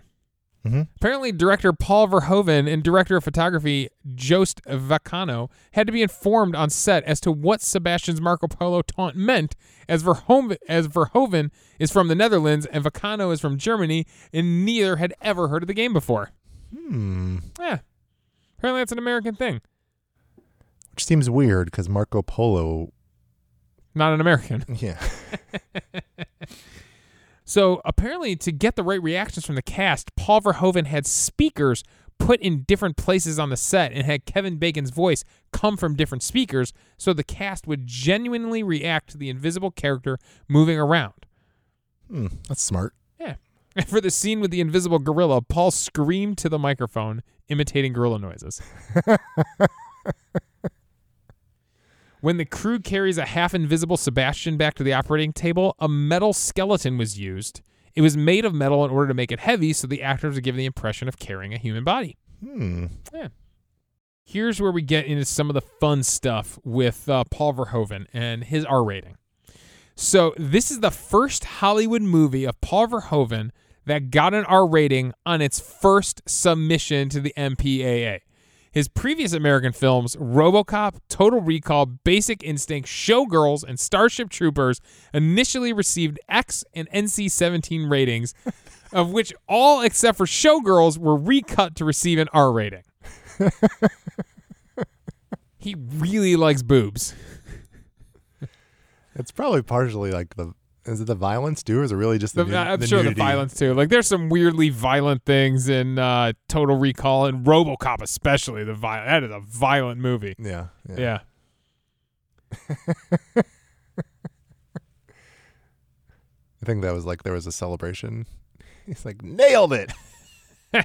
Speaker 2: Mm-hmm.
Speaker 1: Apparently, director Paul Verhoeven and director of photography Jost Vacano had to be informed on set as to what Sebastian's Marco Polo taunt meant, as Verhoeven, as Verhoeven is from the Netherlands and Vacano is from Germany, and neither had ever heard of the game before.
Speaker 2: Hmm.
Speaker 1: Yeah, apparently that's an American thing,
Speaker 2: Which seems weird because Marco Polo.
Speaker 1: not an American.
Speaker 2: Yeah. (laughs)
Speaker 1: So apparently, to get the right reactions from the cast, Paul Verhoeven had speakers put in different places on the set and had Kevin Bacon's voice come from different speakers so the cast would genuinely react to the invisible character moving around.
Speaker 2: Hmm. That's smart.
Speaker 1: Yeah. And (laughs) for the scene with the invisible gorilla, Paul screamed to the microphone, imitating gorilla noises. (laughs) When the crew carries a half invisible Sebastian back to the operating table, a metal skeleton was used. It was made of metal in order to make it heavy so the actors would give the impression of carrying a human body.
Speaker 2: Hmm. Yeah.
Speaker 1: Here's where we get into some of the fun stuff with uh, Paul Verhoeven and his R rating. So, this is the first Hollywood movie of Paul Verhoeven that got an R rating on its first submission to the MPAA. His previous American films, Robocop, Total Recall, Basic Instinct, Showgirls, and Starship Troopers, initially received X and NC 17 ratings, (laughs) of which all except for Showgirls were recut to receive an R rating. (laughs) he really likes boobs.
Speaker 2: It's probably partially like the. Is it the violence too, or is it really just the?
Speaker 1: The-
Speaker 2: nu-
Speaker 1: I'm
Speaker 2: the
Speaker 1: sure
Speaker 2: nudity?
Speaker 1: the violence too. Like there's some weirdly violent things in uh, Total Recall and RoboCop, especially the vi- That is a violent movie.
Speaker 2: Yeah. Yeah.
Speaker 1: Yeah. (laughs)
Speaker 2: I think that was like there was a celebration. (laughs) He's like nailed it. (laughs)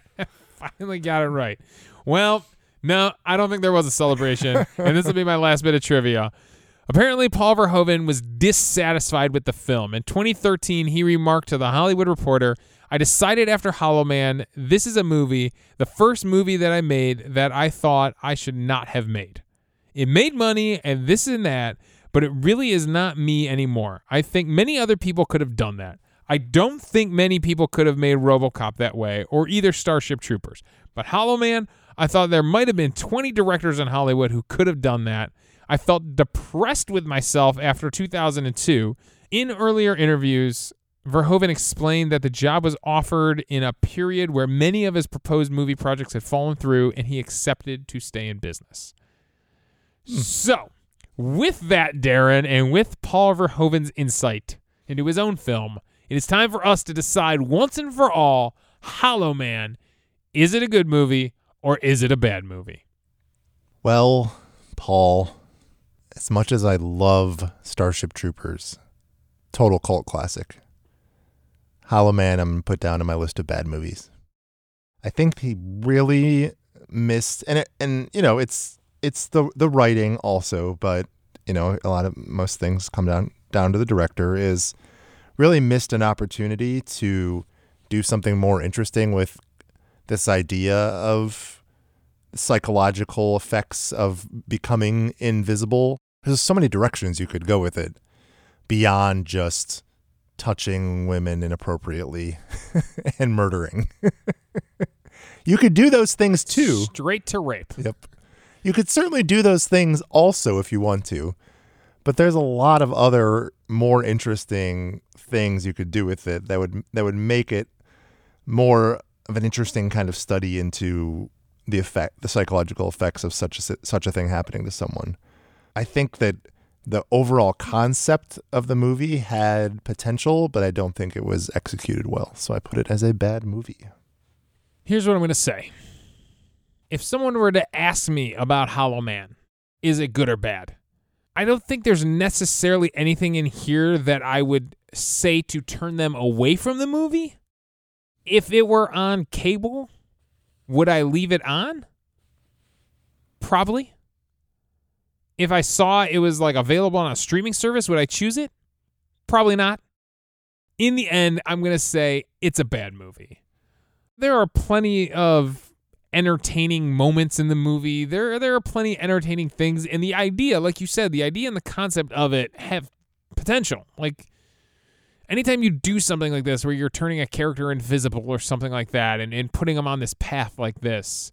Speaker 1: Finally got it right. Well, no, I don't think there was a celebration, and this will be my last bit of trivia. Apparently, Paul Verhoeven was dissatisfied with the film. In 2013, he remarked to The Hollywood Reporter, I decided after Hollow Man, this is a movie, the first movie that I made that I thought I should not have made. It made money and this and that, but it really is not me anymore. I think many other people could have done that. I don't think many people could have made Robocop that way or either Starship Troopers. But Hollow Man, I thought there might have been 20 directors in Hollywood who could have done that. I felt depressed with myself after 2002. In earlier interviews, Verhoeven explained that the job was offered in a period where many of his proposed movie projects had fallen through and he accepted to stay in business. Hmm. So, with that, Darren, and with Paul Verhoeven's insight into his own film, it is time for us to decide once and for all Hollow Man is it a good movie or is it a bad movie?
Speaker 2: Well, Paul, as much as I love Starship Troopers, total cult classic. Hollow Man, I'm put down on my list of bad movies. I think he really missed, and it, and you know, it's it's the the writing also, but you know, a lot of most things come down down to the director. Is really missed an opportunity to do something more interesting with this idea of psychological effects of becoming invisible. There's so many directions you could go with it beyond just touching women inappropriately (laughs) and murdering. (laughs) you could do those things too.
Speaker 1: Straight to rape.
Speaker 2: Yep. You could certainly do those things also if you want to. But there's a lot of other more interesting things you could do with it that would that would make it more of an interesting kind of study into the effect the psychological effects of such a such a thing happening to someone. I think that the overall concept of the movie had potential, but I don't think it was executed well. So I put it as a bad movie.
Speaker 1: Here's what I'm going to say. If someone were to ask me about Hollow Man, is it good or bad? I don't think there's necessarily anything in here that I would say to turn them away from the movie. If it were on cable, would I leave it on? Probably. If I saw it was like available on a streaming service, would I choose it? Probably not. In the end, I'm going to say it's a bad movie. There are plenty of entertaining moments in the movie. There there are plenty entertaining things and the idea, like you said, the idea and the concept of it have potential. Like anytime you do something like this where you're turning a character invisible or something like that and, and putting them on this path like this.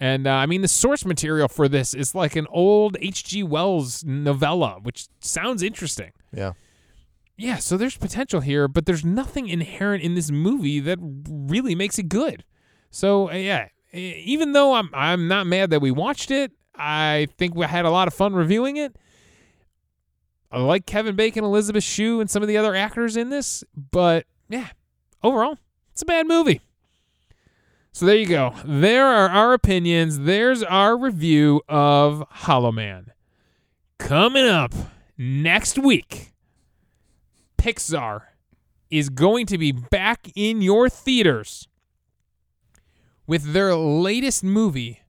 Speaker 1: And uh, I mean, the source material for this is like an old H.G. Wells novella, which sounds interesting.
Speaker 2: Yeah.
Speaker 1: Yeah, so there's potential here, but there's nothing inherent in this movie that really makes it good. So uh, yeah, even though I'm I'm not mad that we watched it, I think we had a lot of fun reviewing it. I like Kevin Bacon, Elizabeth Shue, and some of the other actors in this, but yeah, overall, it's a bad movie. So there you go. There are our opinions. There's our review of Hollow Man. Coming up next week, Pixar is going to be back in your theaters with their latest movie,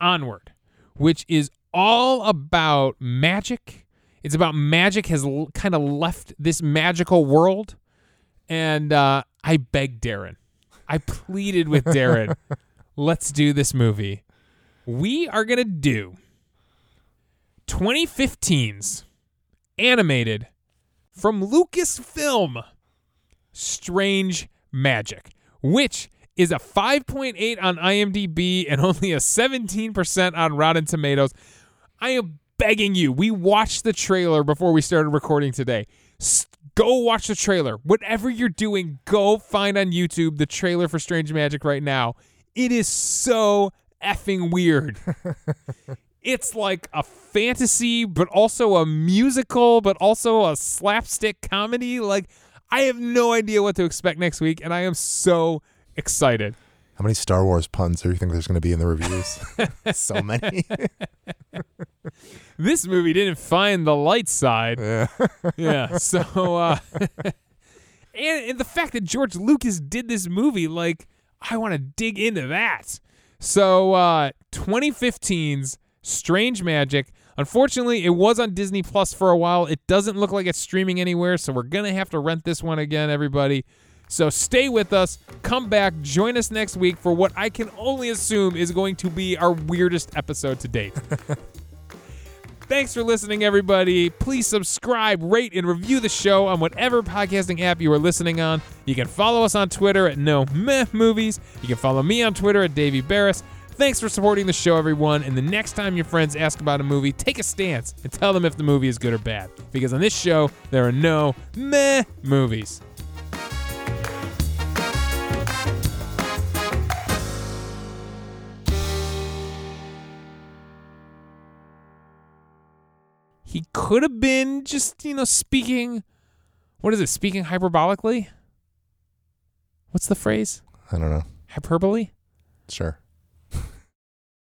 Speaker 1: Onward, which is all about magic. It's about magic has l- kind of left this magical world. And uh, I beg Darren, I pleaded with Darren, (laughs) let's do this movie. We are going to do 2015's animated from Lucasfilm Strange Magic, which is a 5.8 on IMDb and only a 17% on Rotten Tomatoes. I am begging you. We watched the trailer before we started recording today. S- go watch the trailer. Whatever you're doing, go find on YouTube the trailer for Strange Magic right now. It is so effing weird. (laughs) it's like a fantasy, but also a musical, but also a slapstick comedy. Like, I have no idea what to expect next week, and I am so excited.
Speaker 2: How many Star Wars puns do you think there's going to be in the reviews? (laughs) (laughs) so many.
Speaker 1: This movie didn't find the light side.
Speaker 2: yeah. (laughs)
Speaker 1: Yeah. So, uh, (laughs) and, and the fact that George Lucas did this movie, like, I want to dig into that. So, uh, 2015's Strange Magic, Unfortunately, it was on Disney Plus for a while. It doesn't look like it's streaming anywhere, so we're going to have to rent this one again, everybody. So stay with us, come back, join us next week for what I can only assume is going to be our weirdest episode to date. (laughs) Thanks for listening, everybody. Please subscribe, rate, and review the show on whatever podcasting app you are listening on. You can follow us on Twitter at No Meh Movies. You can follow me on Twitter at Davey Barris. Thanks for supporting the show, everyone. And the next time your friends ask about a movie, take a stance and tell them if the movie is good or bad. Because on this show, there are no meh movies. He could have been just, you know, speaking what is it, speaking hyperbolically? What's the phrase?
Speaker 2: I don't know.
Speaker 1: Hyperbole?
Speaker 2: Sure.